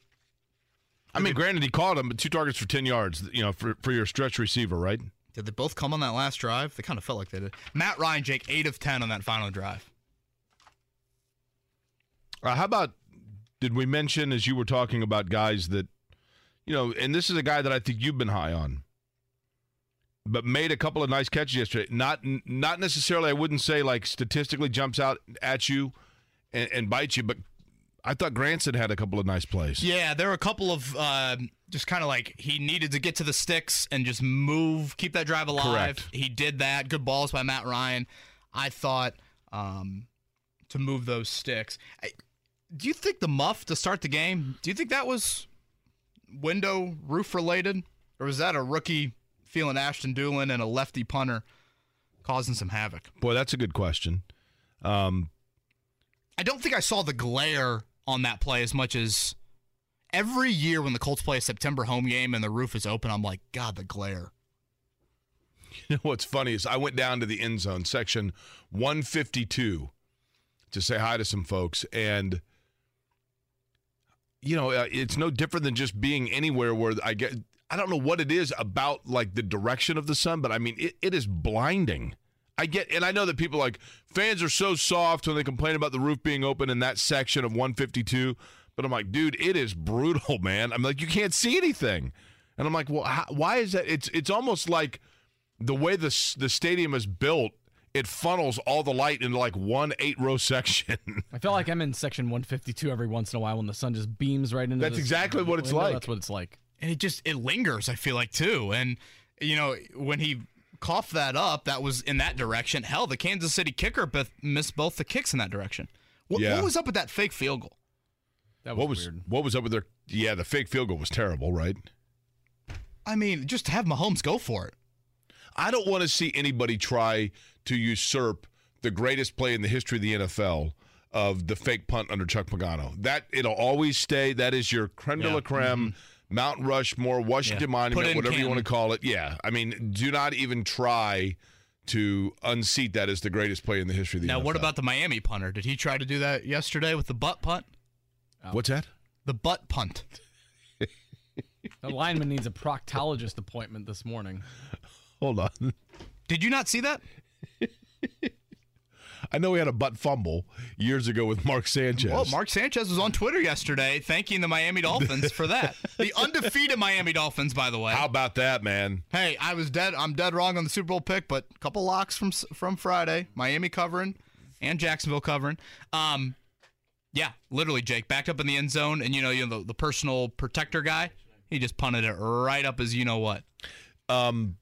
I mean, granted, he caught him, but two targets for 10 yards, you know, for, for your stretch receiver, right? Did they both come on that last drive? They kind of felt like they did. Matt Ryan, Jake, 8 of 10 on that final drive. Uh, how about did we mention as you were talking about guys that you know, and this is a guy that I think you've been high on, but made a couple of nice catches yesterday. Not not necessarily, I wouldn't say like statistically jumps out at you and, and bites you, but I thought Granson had a couple of nice plays. Yeah, there were a couple of uh, just kind of like he needed to get to the sticks and just move, keep that drive alive. Correct. He did that. Good balls by Matt Ryan. I thought um, to move those sticks. I, do you think the muff to start the game? Do you think that was window roof related, or was that a rookie feeling Ashton Dulin and a lefty punter causing some havoc? Boy, that's a good question. Um, I don't think I saw the glare on that play as much as every year when the Colts play a September home game and the roof is open, I'm like, God, the glare. You know what's funny is I went down to the end zone, section 152, to say hi to some folks, and you know uh, it's no different than just being anywhere where I get. I don't know what it is about like the direction of the sun, but I mean it, it is blinding. I get, and I know that people like fans are so soft when they complain about the roof being open in that section of 152. But I'm like, dude, it is brutal, man. I'm like, you can't see anything, and I'm like, well, how, why is that? It's it's almost like the way the the stadium is built. It funnels all the light into like one eight row section. I feel like I'm in section 152 every once in a while when the sun just beams right into. That's this exactly what it's window. like. That's what it's like. And it just it lingers, I feel like too. And you know, when he coughed that up, that was in that direction. Hell, the Kansas City kicker beth- missed both the kicks in that direction. What, Yeah. what was up with that fake field goal? That was, what was weird. what was up with their? Yeah, the fake field goal was terrible, right? I mean, just have Mahomes go for it. I don't want to see anybody try to usurp the greatest play in the history of the NFL of the fake punt under Chuck Pagano. That it'll always stay. That is your creme de la Yeah. creme, Mount Rushmore, Washington Yeah. Monument, it in whatever you want to call it. Yeah, I mean, do not even try to unseat that as the greatest play in the history of the NFL. Now, NFL. what about the Miami punter? Did he try to do that yesterday with the butt punt? Oh. what's that? The butt punt. The lineman needs a proctologist appointment this morning. Hold on. Did you not see that? I know we had a butt fumble years ago with Mark Sanchez. Well, Mark Sanchez was on Twitter yesterday thanking the Miami Dolphins for that. The undefeated Miami Dolphins, by the way. How about that, man? Hey, I was dead. I'm dead wrong on the Super Bowl pick, but a couple locks from from Friday. Miami covering and Jacksonville covering. Um, yeah, literally, Jake backed up in the end zone, and you know, you know the, the personal protector guy. He just punted it right up as you know what. Um,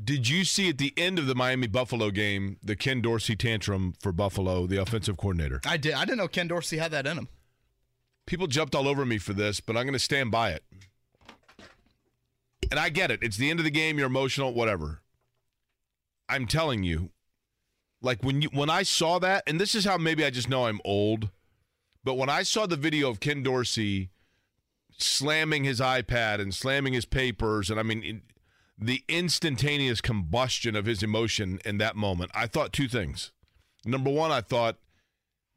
did you see at the end of the Miami Buffalo game the Ken Dorsey tantrum for Buffalo, the offensive coordinator? I did. I didn't know Ken Dorsey had that in him. People jumped all over me for this, but I'm going to stand by it. And I get it. It's the end of the game. You're emotional, whatever. I'm telling you, like when you when I saw that, and this is how maybe I just know I'm old, but when I saw the video of Ken Dorsey slamming his iPad and slamming his papers, and I mean the instantaneous combustion of his emotion in that moment, I thought two things. Number one, I thought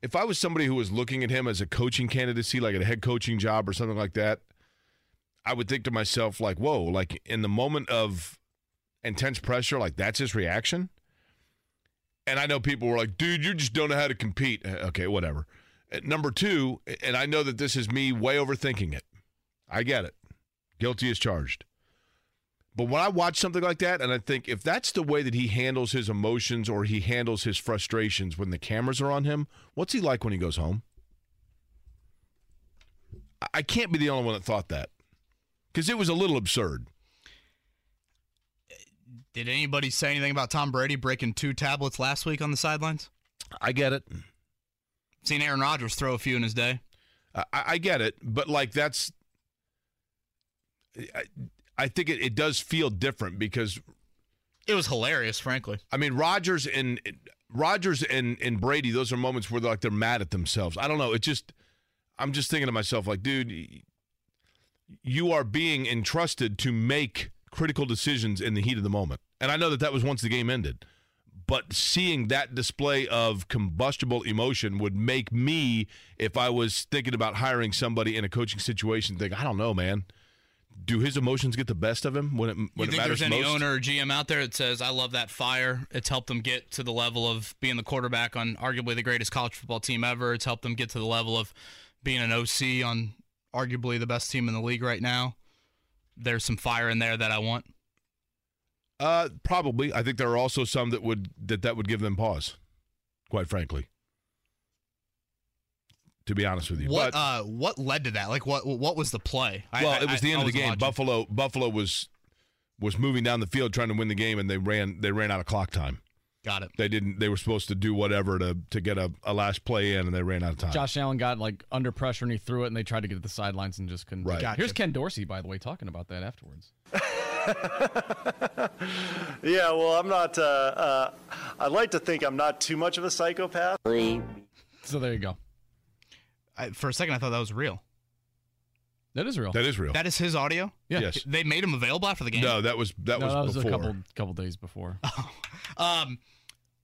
if I was somebody who was looking at him as a coaching candidacy, like a head coaching job or something like that, I would think to myself, like, whoa, like in the moment of intense pressure, like that's his reaction. And I know people were like, dude, you just don't know how to compete. Uh, Okay, whatever. Uh, Number two, and I know that this is me way overthinking it. I get it. Guilty as charged. But when I watch something like that, and I think if that's the way that he handles his emotions or he handles his frustrations when the cameras are on him, what's he like when he goes home? I- can't be the only one that thought that because it was a little absurd. Did anybody say anything about Tom Brady breaking two tablets last week on the sidelines? I get it. Seen Aaron Rodgers throw a few in his day. I, I get it, but like that's, I, I think it, it does feel different because It was hilarious, frankly. I mean Rodgers and Rodgers and and Brady. Those are moments where they're like they're mad at themselves. I don't know. It just, I'm just thinking to myself like, dude, you are being entrusted to make critical decisions in the heat of the moment. And I know that that was once the game ended. But seeing that display of combustible emotion would make me, if I was thinking about hiring somebody in a coaching situation, think, I don't know, man. Do his emotions get the best of him when it when you it matters there's any most? owner or GM out there that says, "I love that fire"? It's helped them get to the level of being the quarterback on arguably the greatest college football team ever. It's helped them get to the level of being an OC on arguably the best team in the league right now. There's some fire in there that I want. Uh, probably. I think there are also some that would that that would give them pause. Quite frankly, to be honest with you, What But- uh what led to that? Like what what was the play? Well, I- it was the end I of the game. watching. Buffalo Buffalo was was moving down the field trying to win the game, and they ran they ran out of clock time. Got it. They didn't. They were supposed to do whatever to to get a, a last play in, and they ran out of time. Josh Allen got like under pressure and he threw it, and they tried to get to the sidelines and just couldn't. do it. Right. Gotcha. Here's Ken Dorsey, by the way, talking about that afterwards. Yeah, well, I'm not. Uh, uh, I'd like to think I'm not too much of a psychopath. So there you go. I, for a second, I thought that was real. That is real. That is real. That is his audio. Yeah. Yes. They made him available after the game. No, that was that no, was that was before. a couple couple days before. Um,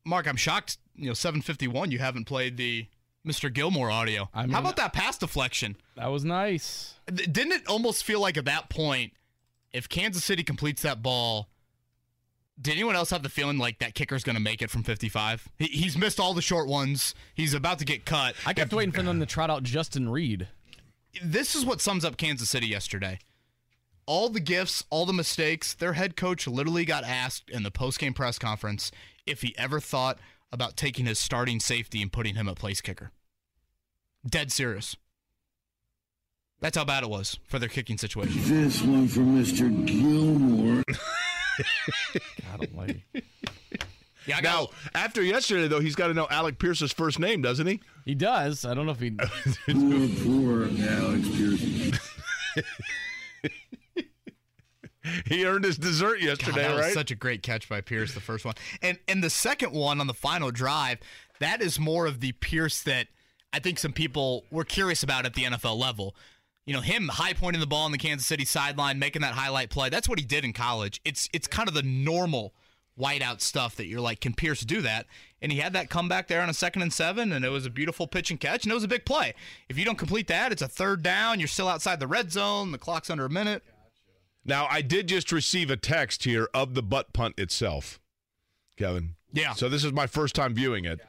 Mark, I'm shocked. You know, 751. You haven't played the Mr. Gilmore audio. I mean- How about that pass deflection? That was nice. Didn't it almost feel like at that point, if Kansas City completes that ball, did anyone else have the feeling like that kicker's going to make it from 55? He, he's missed all the short ones. He's about to get cut. I kept waiting for them to trot out Justin Reid. this is what sums up Kansas City yesterday. All the gifts, all the mistakes. Their head coach literally got asked in the post-game press conference if he ever thought about taking his starting safety and putting him at place kicker. Dead serious. That's how bad it was for their kicking situation. This one for Mr. Gilmore. God almighty. Yeah, I Now, got, after yesterday, though, he's got to know Alec Pierce's first name, doesn't he? He does. I don't know if he. Poor, poor Alex Pearson. He earned his dessert God, yesterday, that was right? such a great catch by Pierce, the first one. And and the second one on the final drive, that is more of the Pierce that I think some people were curious about at the NFL level. You know, him high pointing the ball on the Kansas City sideline, making that highlight play. That's what he did in college. It's it's kind of the normal whiteout stuff that you're like, can Pierce do that? And he had that comeback there on a second and seven, and it was a beautiful pitch and catch, and it was a big play. If you don't complete that, it's a third down. You're still outside the red zone. The clock's under a minute. Now, I did just receive a text here of the butt punt itself, Kevin. Yeah. So this is my first time viewing it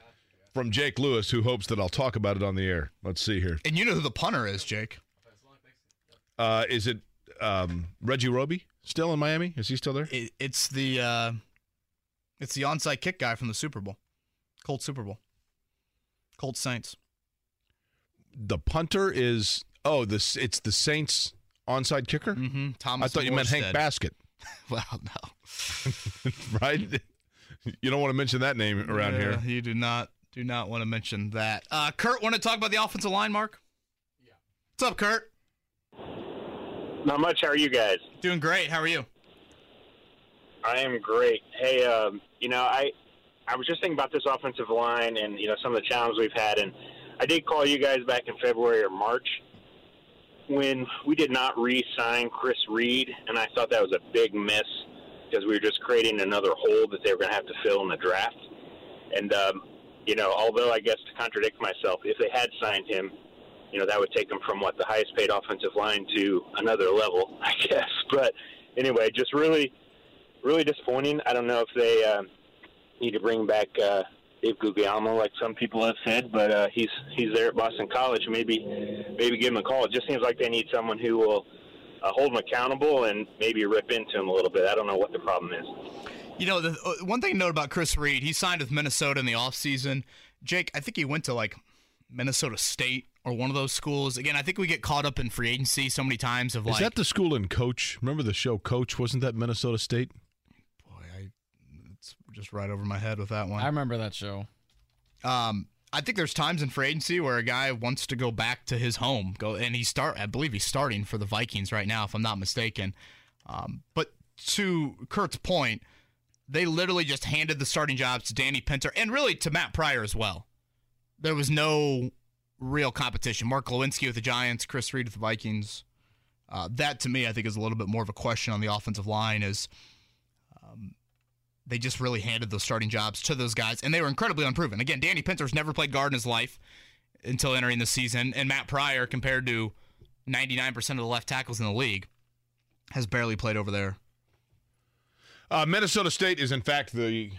from Jake Lewis, who hopes that I'll talk about it on the air. Let's see here. And you know who the punter is, Jake. Uh, is it um, Reggie Roby still in Miami? Is he still there? It, it's the uh, it's the onside kick guy from the Super Bowl, Colts Super Bowl, Colts Saints. The punter is oh this it's the Saints onside kicker. Mm-hmm. I Thomas. thought you meant Hank Morstead. Baskett, Well, no. right? you don't want to mention that name around Yeah, here. You do not do not want to mention that. Uh, Kurt, want to talk about the offensive line, Mark? Yeah. What's up, Kurt? Not much. How are you guys? Doing great. How are you? I am great. Hey, um, you know, I I was just thinking about this offensive line and you know some of the challenges we've had, and I did call you guys back in February or March when we did not re-sign Chris Reed, and I thought that was a big miss because we were just creating another hole that they were going to have to fill in the draft. And um, you know, although I guess to contradict myself, if they had signed him, you know, that would take them from what the highest paid offensive line to another level, I guess. But anyway, just really, really disappointing. I don't know if they uh, need to bring back uh, Dave Guglielmo, like some people have said, but uh, he's he's there at Boston College. Maybe maybe give him a call. It just seems like they need someone who will uh, hold him accountable and maybe rip into him a little bit. I don't know what the problem is. You know, the uh, one thing to note about Chris Reed, he signed with Minnesota in the offseason. Jake, I think he went to like Minnesota State or one of those schools. Again, I think we get caught up in free agency so many times of Is like that the school in Coach? Remember the show Coach? Wasn't that Minnesota State? Boy, I it's just right over my head with that one. I remember that show. Um, I think there's times in free agency where a guy wants to go back to his home, go and he start. I believe he's starting for the Vikings right now, if I'm not mistaken. Um, but to Kurt's point, they literally just handed the starting jobs to Danny Pinter and really to Matt Pryor as well. There was no real competition. Mark Glowinski with the Giants, Chris Reed with the Vikings. Uh, that to me, I think, is a little bit more of a question on the offensive line. Is um, they just really handed those starting jobs to those guys, and they were incredibly unproven. Again, Danny Pinter's never played guard in his life until entering the season, and Matt Pryor, compared to 99% of the left tackles in the league, has barely played over there. Uh, Minnesota State is in fact the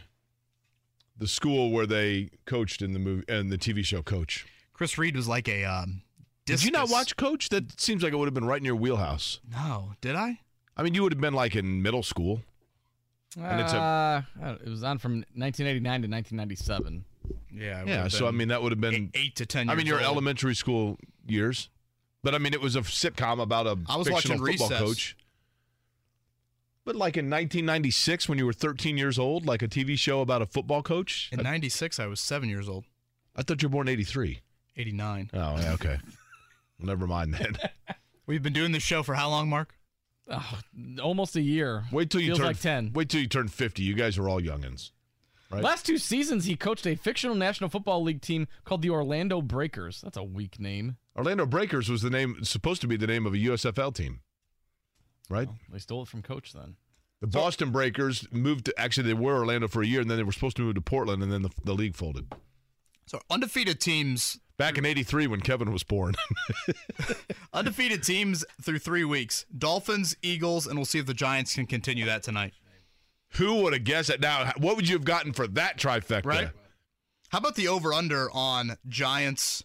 the school where they coached in the movie and the TV show Coach. Chris Reed was like a. Um, Did you not watch Coach? That seems like it would have been right in your wheelhouse. No, did I? I mean, you would have been like in middle school. And it's a- Uh, it was on from 1989 to 1997. Yeah. Yeah, so I mean that would have been eight to ten. I mean your old. elementary school years, but I mean it was a sitcom about a I was fictional watching football Recess. coach. But like in 1996, when you were 13 years old, like a TV show about a football coach. In '96, I was seven years old. I thought you were born 83. '89. Oh, yeah, okay. Never mind then. We've been doing this show for how long, Mark? Oh, almost a year. Wait till you Feels turn like 10. Wait till you turn 50. You guys are all youngins. Right? Last two seasons, he coached a fictional National Football League team called the Orlando Breakers. That's a weak name. Orlando Breakers was the name supposed to be the name of a USFL team. Right? They stole it from Coach then. The Boston Breakers moved to actually they were Orlando for a year and then they were supposed to move to Portland and then the, the league folded. So undefeated teams Back in 83 when Kevin was born. Undefeated teams through three weeks: Dolphins, Eagles, and we'll see if the Giants can continue that tonight. Who would have guessed it? Now, what would you have gotten for that trifecta? Right. How about the over/under on Giants,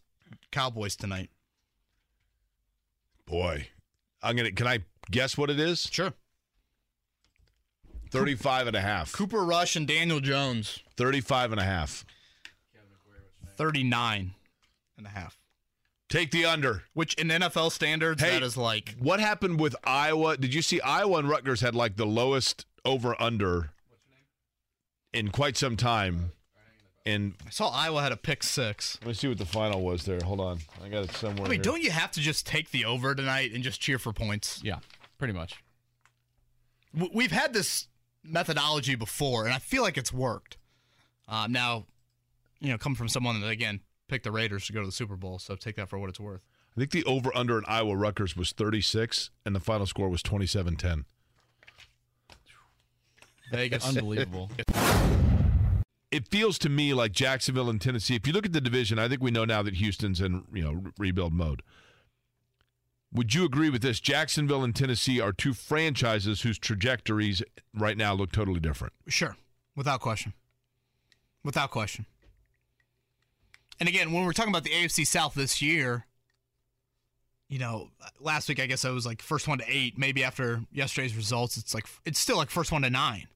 Cowboys tonight? Boy. I'm going to can I guess what it is? Sure. 35 and a half. Cooper Rush and Daniel Jones, 35 and a half. 39 and a half. Take the under. Which in NFL standards, Hey, that is like What happened with Iowa? Did you see Iowa and Rutgers had like the lowest over under in quite some time? And I saw Iowa had a pick six. let me see what the final was there. Hold on. I got it somewhere. I mean, here. don't you have to just take the over tonight and just cheer for points? Yeah, pretty much. We've had this methodology before, and I feel like it's worked. Um, now, you know, come from someone that again picked the Raiders to go to the Super Bowl, so take that for what it's worth. I think the over under in Iowa Rutgers was 36 and the final score was 27-10. Vegas, Unbelievable. It feels to me like Jacksonville and Tennessee. If you look at the division, I think we know now that Houston's in, you know, re- rebuild mode. Would you agree with this? Jacksonville and Tennessee are two franchises whose trajectories right now look totally different. Sure, without question, without question. And again, when we're talking about the AFC South this year, you know, last week I guess I was like first one to eight. Maybe after yesterday's results, it's like it's still like first one to nine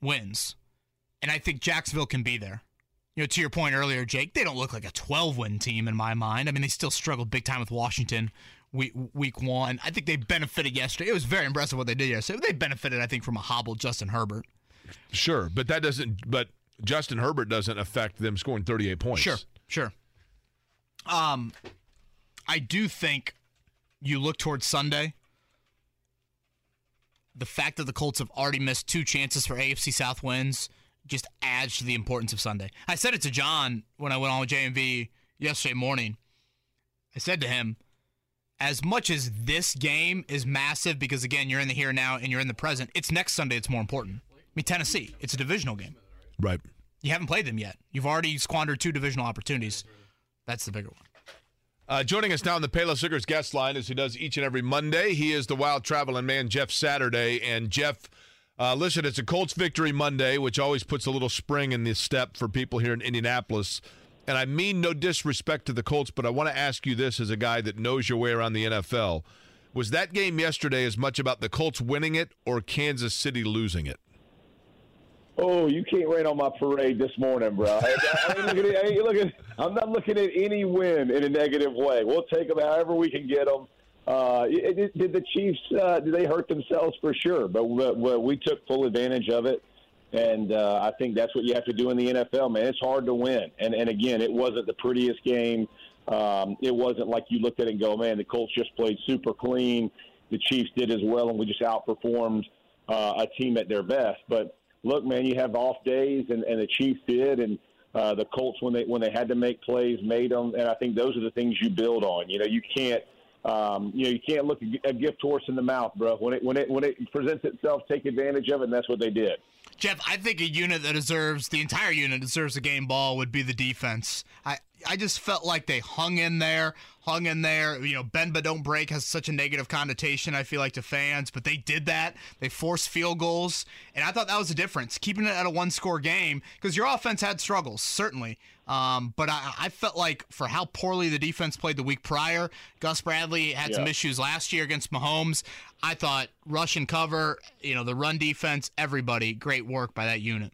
wins, and I think Jacksonville can be there. You know, to your point earlier, Jake, they don't look like a 12 win team in my mind. I mean, they still struggled big time with Washington week, week one. I think they benefited yesterday. It was very impressive what they did yesterday. They benefited, I think, from a hobbled Justin Herbert. Sure, but that doesn't. But Justin Herbert doesn't affect them scoring 38 points. Sure, sure. Um, I do think you look towards Sunday. The fact that the Colts have already missed two chances for AFC South wins just adds to the importance of Sunday. I said it to John when I went on with JMV yesterday morning. I said to him, as much as this game is massive because again you're in the here and now and you're in the present, it's next Sunday it's more important. I mean Tennessee, it's a divisional game. Right. You haven't played them yet. You've already squandered two divisional opportunities. That's the bigger one. Uh, joining us now on the Payless Liquors guest line, as he does each and every Monday, he is the wild traveling man, Jeff Saturday. And Jeff, uh, listen, it's a Colts victory Monday, which always puts a little spring in the step for people here in Indianapolis. And I mean no disrespect to the Colts, but I want to ask you this as a guy that knows your way around the NFL. Was that game yesterday as much about the Colts winning it or Kansas City losing it? Oh, you can't rain on my parade this morning, bro. I, I ain't looking at, I ain't looking, I'm not looking at any win in a negative way. We'll take them however we can get them. Uh, it, it, did the Chiefs? Uh, did they hurt themselves for sure? But, but we took full advantage of it, and uh, I think that's what you have to do in the NFL, man. It's hard to win, and and again, it wasn't the prettiest game. Um, it wasn't like you looked at it and go, man, the Colts just played super clean. The Chiefs did as well, and we just outperformed uh, a team at their best. But look, man, you have off days, and, and the Chiefs did, and uh, the Colts when they when they had to make plays made them, and I think those are the things you build on. You know, you can't. Um, you know, you can't look a gift horse in the mouth, bro. When it when it when it presents itself, take advantage of it, and that's what they did. Jeff, I think a unit that deserves the entire unit deserves a game ball would be the defense. I I just felt like they hung in there, hung in there. You know, bend but don't break has such a negative connotation, I feel like, to fans, but they did that. They forced field goals, and I thought that was the difference, keeping it at a one score game, because your offense had struggles, certainly. Um, but I, I felt like for how poorly the defense played the week prior, Gus Bradley had some issues last year against Mahomes. I thought rush and cover, you know, the run defense, everybody, great work by that unit.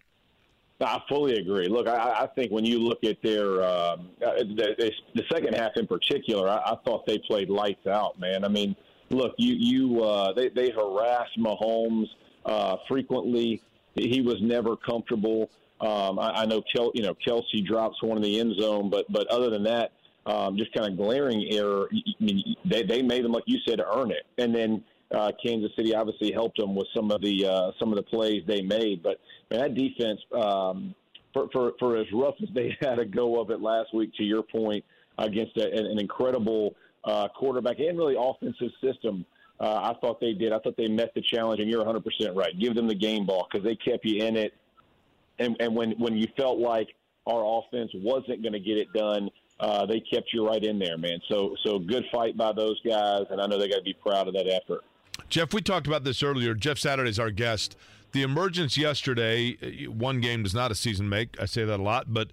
I fully agree. Look, I, I think when you look at their um, uh, the, the, the second half in particular, I, I thought they played lights out, man. I mean, look, you you uh, they they harassed Mahomes uh, frequently. He was never comfortable. Um, I, I know Kel, you know Kelce drops one in the end zone, but but other than that, um, just kind of glaring error. I mean, they they made them like you said earn it, and then uh, Kansas City obviously helped them with some of the uh, some of the plays they made. But man, that defense, um, for, for for as rough as they had a go of it last week, to your point, against a, an, an incredible uh, quarterback and really offensive system. Uh, I thought they did. I thought they met the challenge, and you're 100% right. Give them the game ball because they kept you in it. And, and when, when you felt like our offense wasn't going to get it done, uh, they kept you right in there, man. So so good fight by those guys, and I know they got to be proud of that effort. Jeff, we talked about this earlier. Jeff Saturday is our guest. The emergence yesterday, uh, one game does not a season make. I say that a lot, but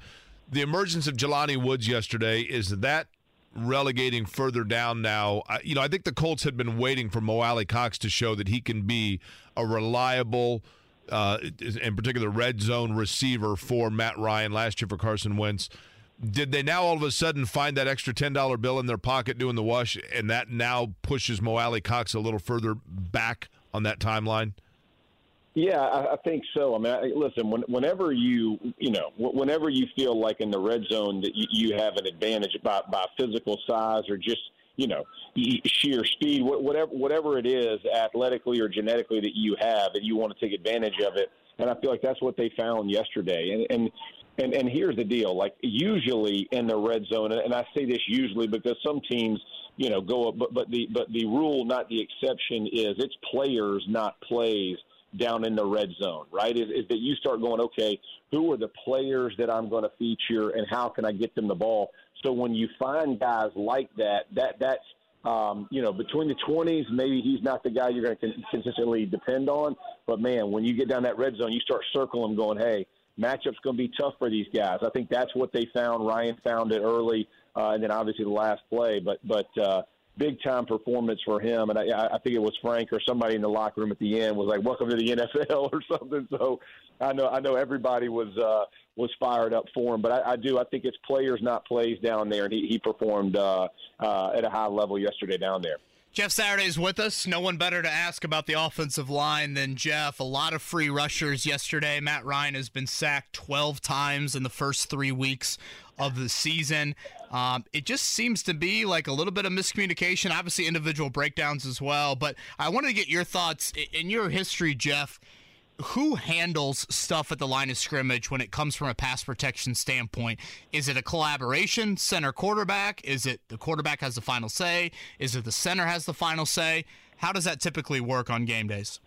the emergence of Jelani Woods yesterday is that relegating further down now. I, you know, I think the Colts had been waiting for Mo Alie-Cox to show that he can be a reliable, uh, in particular, red zone receiver for Matt Ryan last year for Carson Wentz. Did they now all of a sudden find that extra ten dollar bill in their pocket doing the wash, and that now pushes Mo Alie-Cox a little further back on that timeline? Yeah, I, I think so. I mean, I, listen, when, whenever you, you know, wh- whenever you feel like in the red zone that you, you have an advantage by, by physical size or just, you know, sheer speed, whatever, whatever it is, athletically or genetically that you have, and you want to take advantage of it. And I feel like that's what they found yesterday. And and and, and here's the deal: like usually in the red zone, and I say this usually because some teams, you know, go up, but but the but the rule, not the exception, is it's players, not plays down in the red zone, right? Is, is that you start going, okay, who are the players that I'm going to feature and how can I get them the ball? So when you find guys like that, that that's um, you know, between the 20s, maybe he's not the guy you're going to consistently depend on. But man, when you get down that red zone, you start circling, going, hey, matchup's going to be tough for these guys. I think that's what they found. Ryan found it early, uh, and then obviously the last play. But but uh, big time performance for him. And I, I think it was Frank or somebody in the locker room at the end was like, "Welcome to the NFL" or something. So I know I know everybody was uh, was fired up for him. But I, I do I think it's players, not plays down there, and he, he performed uh, uh, at a high level yesterday down there. Jeff Saturday is with us. No one better to ask about the offensive line than Jeff. A lot of free rushers yesterday. Matt Ryan has been sacked 12 times in the first three weeks of the season. Um, it just seems to be like a little bit of miscommunication, obviously, individual breakdowns as well. But I wanted to get your thoughts in your history, Jeff. Who handles stuff at the line of scrimmage when it comes from a pass protection standpoint? Is it a collaboration, center quarterback? Is it the quarterback has the final say? Is it the center has the final say? How does that typically work on game days?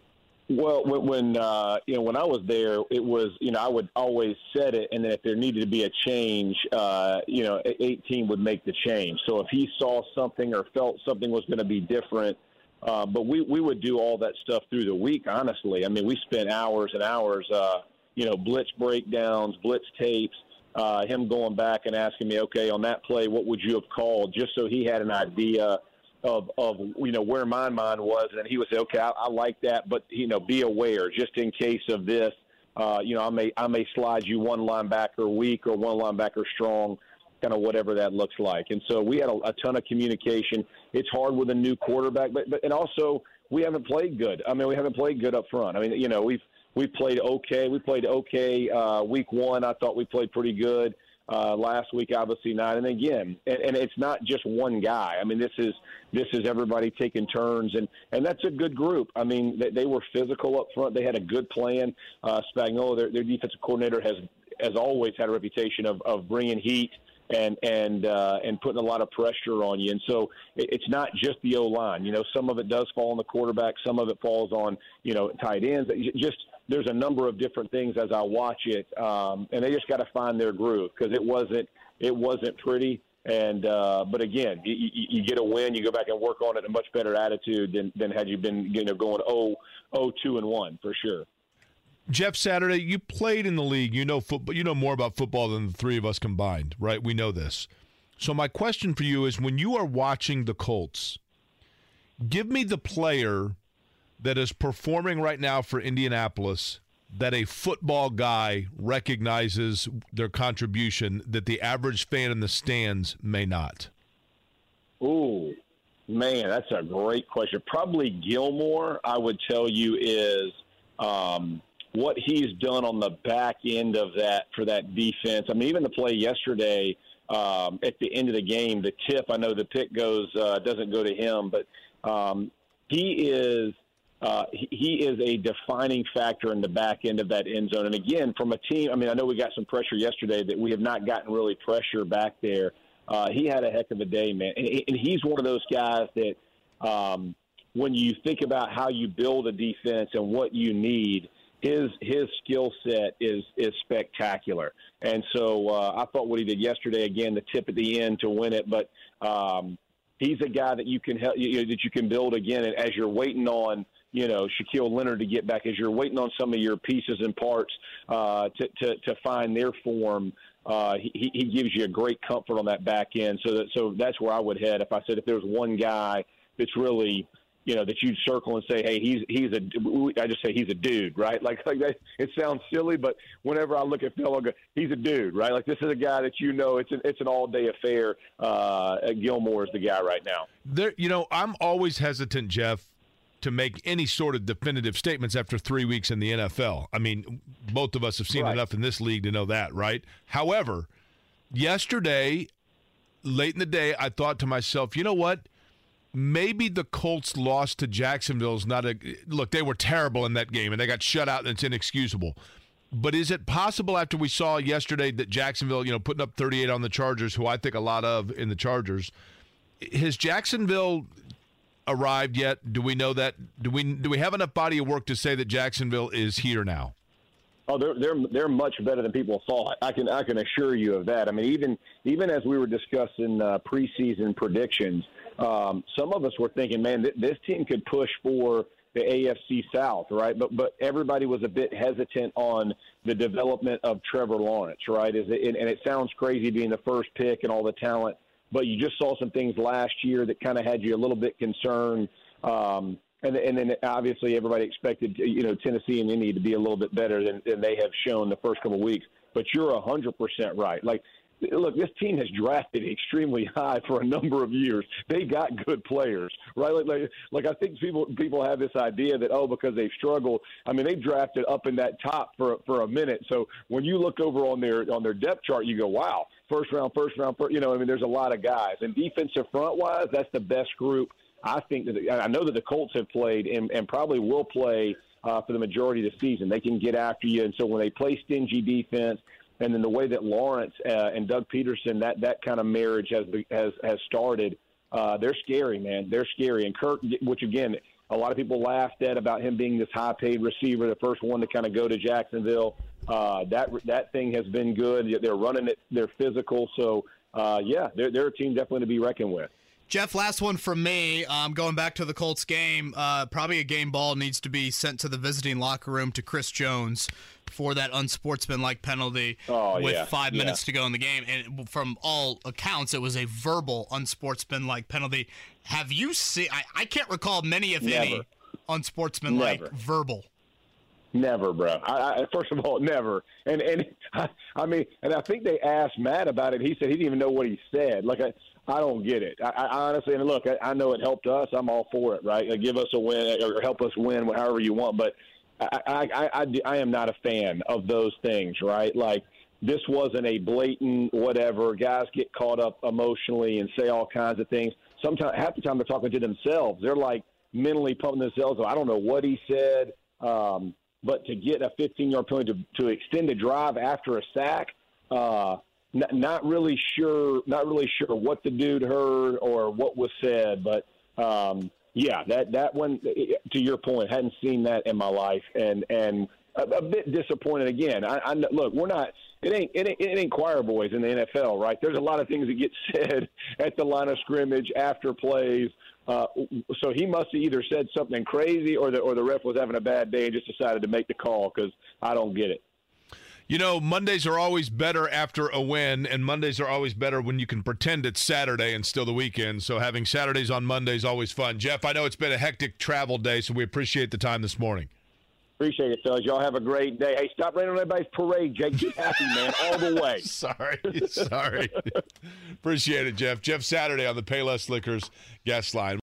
Well, when, when uh, you know when I was there, it was you know I would always set it, and then if there needed to be a change, uh, you know, 18 would make the change. So if he saw something or felt something was going to be different, uh, but we we would do all that stuff through the week. Honestly, I mean, we spent hours and hours, uh, you know, blitz breakdowns, blitz tapes. Uh, him going back and asking me, okay, on that play, what would you have called? Just so he had an idea of of you know where my mind was, and he would say, okay, I, I like that, but you know, be aware just in case of this. Uh, you know, I may I may slide you one linebacker weak or one linebacker strong, kind of whatever that looks like. And so we had a, a ton of communication. It's hard with a new quarterback, but but and also we haven't played good. I mean, we haven't played good up front. I mean, you know, we've we played okay. We played okay uh, week one. I thought we played pretty good uh, last week, obviously not. And again, and, and it's not just one guy. I mean, this is this is everybody taking turns, and and that's a good group. I mean, they, they were physical up front. They had a good plan. Uh, Spagnuolo, their, their defensive coordinator, has has always had a reputation of of bringing heat and and uh, and putting a lot of pressure on you. And so it, it's not just the O line. You know, some of it does fall on the quarterback. Some of it falls on you know tight ends. Just there's a number of different things as I watch it, um, and they just got to find their groove because it wasn't it wasn't pretty. And uh, but again, you, you, get a win, you go back and work on it a much better attitude than, than had you been you know going oh oh two and one for sure. Jeff Saturday, you played in the league. You know football. You know more about football than the three of us combined, right? We know this. So my question for you is: When you are watching the Colts, give me the player that is performing right now for Indianapolis that a football guy recognizes their contribution that the average fan in the stands may not. Ooh, man, that's a great question. Probably Gilmore, I would tell you, is um, what he's done on the back end of that for that defense. I mean, even the play yesterday um, at the end of the game, the tip. I know the pick goes uh, doesn't go to him, but um, he is. Uh, he, is a defining factor in the back end of that end zone. And again, from a team, I mean, I know we got some pressure yesterday that we have not gotten really pressure back there. Uh, he had a heck of a day, man. And, and he's one of those guys that, um, when you think about how you build a defense and what you need, his his skill set is is spectacular. And so uh, I thought what he did yesterday, again, the tip at the end to win it, but um, he's a guy that you can help you know, that you can build again. And as you're waiting on you know Shaquille Leonard to get back, as you're waiting on some of your pieces and parts uh, to, to to find their form. Uh, he, he gives you a great comfort on that back end, so that so that's where I would head. If I said if there was one guy that's really you know, that you'd circle and say, "Hey, he's he's a." I just say he's a dude, right? Like like that. It sounds silly, but whenever I look at Phil, go, "He's a dude," right? Like this is a guy that you know. It's an it's an all day affair. Uh, Gilmore is the guy right now. There, you know, I'm always hesitant, Jeff, to make any sort of definitive statements after three weeks in the NFL. I mean, both of us have seen Right. enough in this league to know that, right? However, yesterday, late in the day, I thought to myself, you know what? Maybe the Colts loss to Jacksonville is not a look. They were terrible in that game, and they got shut out, and it's inexcusable. But is it possible after we saw yesterday that Jacksonville, you know, putting up 38 on the Chargers, who I think a lot of in the Chargers, has Jacksonville arrived yet? Do we know that? Do we do we have enough body of work to say that Jacksonville is here now? Oh, they're they're they're much better than people thought. I can I can assure you of that. I mean, even even as we were discussing uh, preseason predictions, um, some of us were thinking, man, th- this team could push for the AFC South, right? But but everybody was a bit hesitant on the development of Trevor Lawrence, right? Is it, and it sounds crazy being the first pick and all the talent, but you just saw some things last year that kind of had you a little bit concerned. Um, and, and then obviously everybody expected you know Tennessee and Indy to be a little bit better than, than they have shown the first couple of weeks. But you're a hundred percent right. Like, look, this team has drafted extremely high for a number of years. They got good players, right? Like, like, like I think people people have this idea that oh because they've struggled. I mean, they've drafted up in that top for for a minute. So when you look over on their on their depth chart, you go, wow, first round, first round, first, you know, I mean, there's a lot of guys. And defensive front wise, that's the best group I think that I know that the Colts have played and, and probably will play uh, for the majority of the season. They can get after you, and so when they play stingy defense, and then the way that Lawrence uh, and Doug Pederson that that kind of marriage has has has started, uh, they're scary, man. They're scary. And Kirk, which again, a lot of people laughed at about him being this high-paid receiver, the first one to kind of go to Jacksonville. Uh, that that thing has been good. They're running it. They're physical. So uh, yeah, they're they're a team definitely to be reckoned with. Jeff, last one from me. Um, going back to the Colts game, uh, probably a game ball needs to be sent to the visiting locker room to Chris Jones for that unsportsmanlike penalty Oh, with yeah, five yeah. minutes to go in the game. And from all accounts, it was a verbal unsportsmanlike penalty. Have you seen? I, I can't recall many, if any, unsportsmanlike Never. verbal. Never, bro. I, I, first of all, never. And and I, I mean, and I think they asked Matt about it. He said he didn't even know what he said. Like I, I don't get it. I, I honestly, and look, I, I know it helped us. I'm all for it, right? Give us a win or help us win, however you want. But I, I, I, I, I am not a fan of those things, right? Like this wasn't a blatant whatever. Guys get caught up emotionally and say all kinds of things. Sometimes, half the time, they're talking to themselves. They're like mentally pumping themselves. I don't know what he said. Um, but to get a 15 yard penalty to, to extend a drive after a sack, uh, n- not really sure, not really sure what the dude heard or what was said, but um, yeah, that that one to your point, hadn't seen that in my life, and and a, a bit disappointed again. I, I look, we're not. It ain't, it ain't it ain't choir boys in the NFL, right? There's a lot of things that get said at the line of scrimmage after plays. Uh, so he must have either said something crazy, or the or the ref was having a bad day and just decided to make the call because I don't get it. You know, Mondays are always better after a win, and Mondays are always better when you can pretend it's Saturday and still the weekend. So having Saturdays on Monday is always fun. Jeff, I know it's been a hectic travel day, so we appreciate the time this morning. Appreciate it, fellas. Y'all have a great day. Hey, stop raining on everybody's parade, Jake. Be happy, man, all the way. sorry, sorry. appreciate it, Jeff. Jeff Saturday on the Payless Liquors guest line.